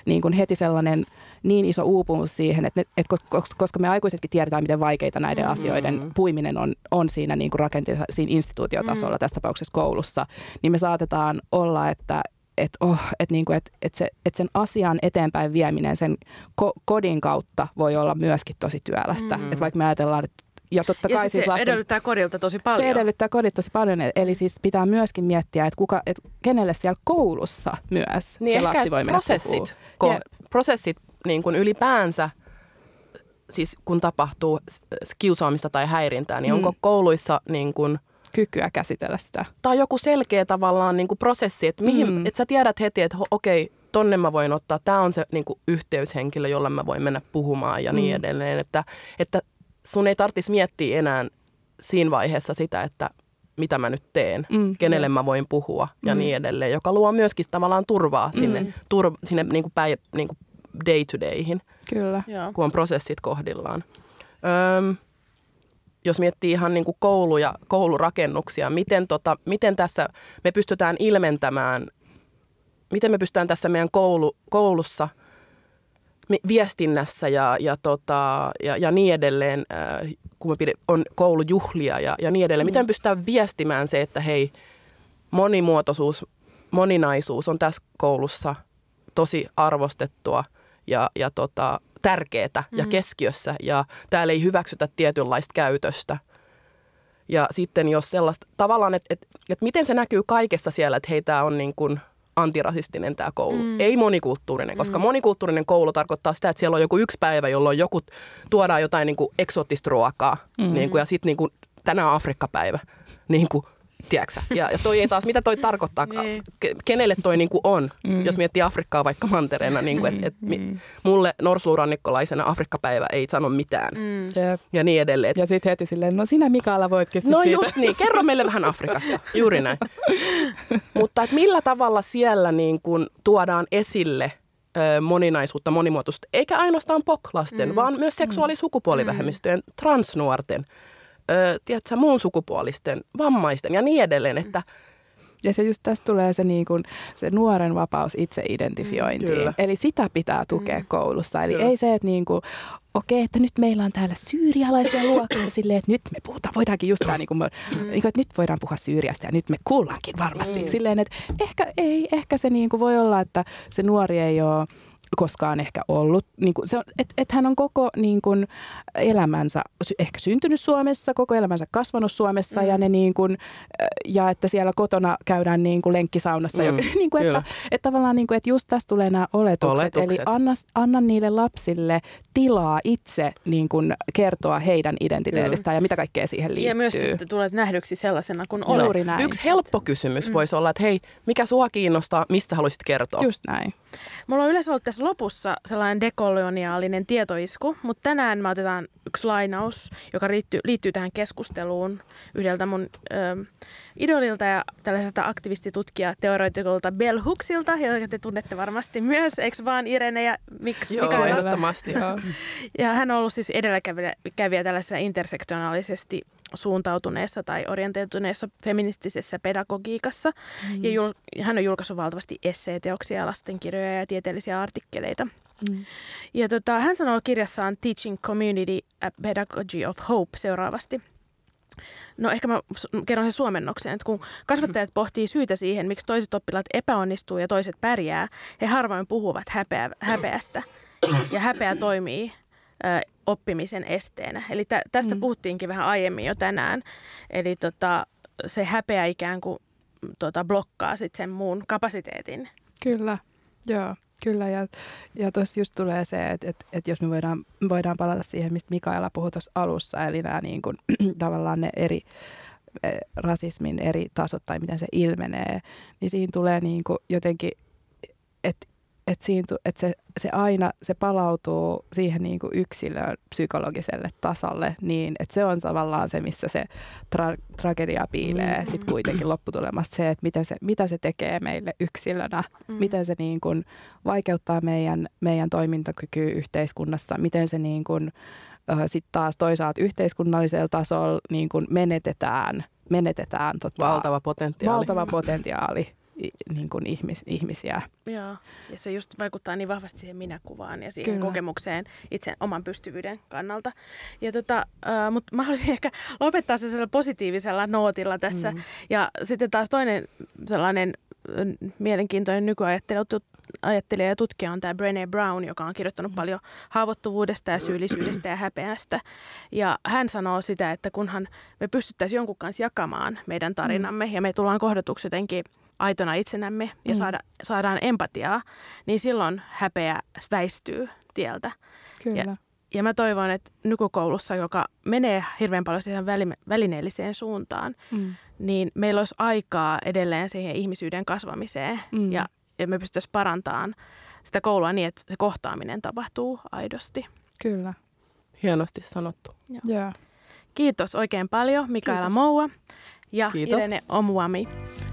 niin kuin heti sellainen niin iso uupumus siihen, että, kos- koska me aikuisetkin tiedetään, miten vaikeita näiden mm. asioiden puiminen on, on siinä niin kuin rakenteessa, siinä instituutiotasolla, mm. tässä tapauksessa koulussa, niin me saatetaan olla, että että oh, et niinku, et, et se, et sen asian eteenpäin vieminen sen ko- kodin kautta voi olla myöskin tosi työlästä. Mm. Et vaikka me ajatellaan, että ja totta Ja kai siis siis se lasten, edellyttää kodilta tosi paljon. se edellyttää kodit tosi paljon, e- eli siis pitää myöskin miettiä, että, kuka, että kenelle siellä koulussa myös Niin se ehkä lapsi voi mennä prosessit, ko- prosessit niin kuin ylipäänsä, siis kun tapahtuu kiusaamista tai häirintää, niin Mm. onko kouluissa niin kuin, Kykyä käsitellä sitä. tai joku selkeä tavallaan niin kuin prosessi, että, mihin, Mm. että sä tiedät heti, että okei, tonne mä voin ottaa, tämä on se niin kuin yhteyshenkilö, jolle mä voin mennä puhumaan ja niin Mm. edelleen, että, että sun ei tarvitsisi miettiä enää siinä vaiheessa sitä, että mitä mä nyt teen, Mm, kenelle yes. mä voin puhua ja Mm. niin edelleen, joka luo myöskin tavallaan turvaa sinne, Mm. tur, sinne niin kuin päi, niin kuin day to dayhin, Kyllä. Joo. kun on prosessit kohdillaan. Öm, jos miettii ihan niin kuin kouluja, koulurakennuksia, miten, tota, miten tässä me pystytään ilmentämään, miten me pystytään tässä meidän koulu, koulussa viestinnässä ja, ja, tota, ja, ja niin edelleen, äh, kun me pide, on koulujuhlia ja, ja niin edelleen, miten me pystytään viestimään se, että hei, monimuotoisuus, moninaisuus on tässä koulussa tosi arvostettua ja, ja tota, tärkeää ja Mm. keskiössä ja täällä ei hyväksytä tietynlaista käytöstä. Ja sitten jos sellaista, tavallaan, että et, et miten se näkyy kaikessa siellä, että hei, tämä on niin kuin antirasistinen tämä koulu, Mm. ei monikulttuurinen, koska Mm. monikulttuurinen koulu tarkoittaa sitä, että siellä on joku yksi päivä, jolloin joku tuodaan jotain niin kuin eksoottista ruokaa, Mm. niin kuin, ja sitten niin kuin, tänään on Afrikka-päivä, niin kuin, tiedätkö? Ja, ja toi ei taas, mitä toi tarkoittaa, Niin. ke- kenelle toi niin kuin on, Mm. mm. jos miettii Afrikkaa vaikka mantereena, niin kuin, et, et, mi- Mm. mulle norsulurannikkolaisena Afrikka-päivä ei sano mitään Mm. Jep. ja niin edelleen. Ja sitten heti silleen, no sinä Mikaela voitkin sit No siitä. just niin, kerro meille vähän Afrikasta, juuri näin. (laughs) Mutta et millä tavalla siellä niin kun tuodaan esille moninaisuutta, monimuotoisuutta, eikä ainoastaan POC-lasten, Mm. mm. vaan myös seksuaali- ja sukupuolivähemmistöjen, transnuorten, ö, tiedätkö, muun sukupuolisten, vammaisten ja niin edelleen, että Ja se just tästä tulee se, niin kuin, se nuoren vapaus itseidentifiointiin. Kyllä. Eli sitä pitää tukea Mm. koulussa. Eli Kyllä. ei se, että niin kuin, okei, että nyt meillä on täällä syyrialaisia luokassa (coughs) silleen, että nyt me puhutaan, voidaankin just tämä, niin kuin, niin kuin, että nyt voidaan puhua Syyriasta ja nyt me kuullaankin varmasti. Mm. Silleen, että ehkä, ei, ehkä se niin kuin voi olla, että se nuori ei ole koskaan ehkä ollut. Niin kuin se on, et, et hän on koko niin kuin, elämänsä ehkä syntynyt Suomessa, koko elämänsä kasvanut Suomessa Mm. ja, ne niin kuin, ja että siellä kotona käydään niin kuin lenkkisaunassa. Mm, Mm, niin kuin, kyllä. että, että tavallaan niin kuin, että just tästä tulee nämä oletukset. Oletukset. Eli anna, anna niille lapsille tilaa itse niin kuin kertoa heidän identiteetistään ja mitä kaikkea siihen liittyy. Ja myös, että tulet nähdyksi sellaisena kuin olet. Juuri näin. yksi helppo kysymys Mm. voisi olla, että hei, mikä sua kiinnostaa, mistä haluaisit kertoa? Just näin. Mulla on yleensä ollut tässä lopussa sellainen dekoloniaalinen tietoisku, mutta tänään me otetaan yksi lainaus, joka liittyy, liittyy tähän keskusteluun yhdeltä mun ö, idolilta ja tällaiselta aktivistitutkija teoreetikolta Bell Hooksilta, jota te tunnette varmasti myös, eikö vaan Irene ja miksi Joo, Mikaela? ehdottomasti. Joo. Ja hän on ollut siis edelläkävijä tällaisessa intersektionaalisesti suuntautuneessa tai orientoituneessa feministisessä pedagogiikassa. Mm. Ja jul- hän on julkaissut valtavasti esseeteoksia, lastenkirjoja ja tieteellisiä artikkeleita. Mm. Ja tota, hän sanoo kirjassaan Teaching Community a Pedagogy of Hope seuraavasti. No ehkä mä kerron sen suomennoksen, että kun kasvattajat pohtii syytä siihen, miksi toiset oppilaat epäonnistuu ja toiset pärjää, he harvoin puhuvat häpeä, häpeästä. Ja häpeä toimii ö, oppimisen esteenä. Eli tä, tästä Mm. puhuttiinkin vähän aiemmin jo tänään. Eli tota, se häpeä ikään kuin tota, blokkaa sit sen muun kapasiteetin. Kyllä, joo. Kyllä, ja, ja tuossa just tulee se, että, että, että jos me voidaan, voidaan palata siihen, mistä Mikaela puhui tuossa alussa, eli nämä niin kuin, (clears throat) tavallaan ne eri eh, rasismin eri tasot tai miten se ilmenee, niin siinä tulee niin kuin jotenkin, että että, siinä, että se, se aina se palautuu siihen niin kuin yksilön psykologiselle tasolle niin, että se on tavallaan se, missä se tra- tragedia piilee Mm. sitten kuitenkin lopputulemasta se, että mitä se, mitä se tekee meille yksilönä, Mm. miten se niin kuin vaikeuttaa meidän, meidän toimintakykyä yhteiskunnassa, miten se niin kuin, sitten taas toisaalta yhteiskunnallisella tasolla niin kuin menetetään, menetetään tota, Valtava potentiaali. valtava potentiaali niin kuin ihmis, ihmisiä. Joo, ja se just vaikuttaa niin vahvasti siihen minäkuvaan ja siihen Kyllä. kokemukseen itse oman pystyvyyden kannalta. Ja tota, äh, mutta mä haluaisin ehkä lopettaa se sellaisella positiivisella nootilla tässä. Mm. Ja sitten taas toinen sellainen mielenkiintoinen nykyajattelija ja tutkija on tämä Brené Brown, joka on kirjoittanut paljon haavoittuvuudesta ja syyllisyydestä ja häpeästä. Ja hän sanoo sitä, että kunhan me pystyttäisiin jonkun kanssa jakamaan meidän tarinamme ja me tullaan kohdatuksi jotenkin aitona itsenämme ja Mm. saada, saadaan empatiaa, niin silloin häpeä väistyy tieltä. Kyllä. Ja mä toivon, että nykykoulussa, joka menee hirveän paljon siihen väli- välineelliseen suuntaan, Mm. niin meillä olisi aikaa edelleen siihen ihmisyyden kasvamiseen Mm. ja, ja me pystyttäisiin parantamaan sitä koulua niin, että se kohtaaminen tapahtuu aidosti. Kyllä. Hienosti sanottu. Joo. Kiitos oikein paljon Mikaela Kiitos. Moua ja Kiitos. Irene Omuami.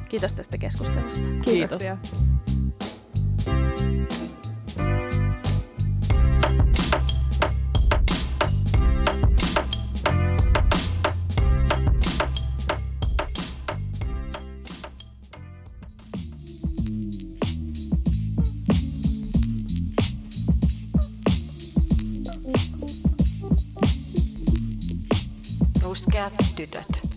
Kiitos tästä keskustelusta. Kiitoksia. Ruskeat tytöt.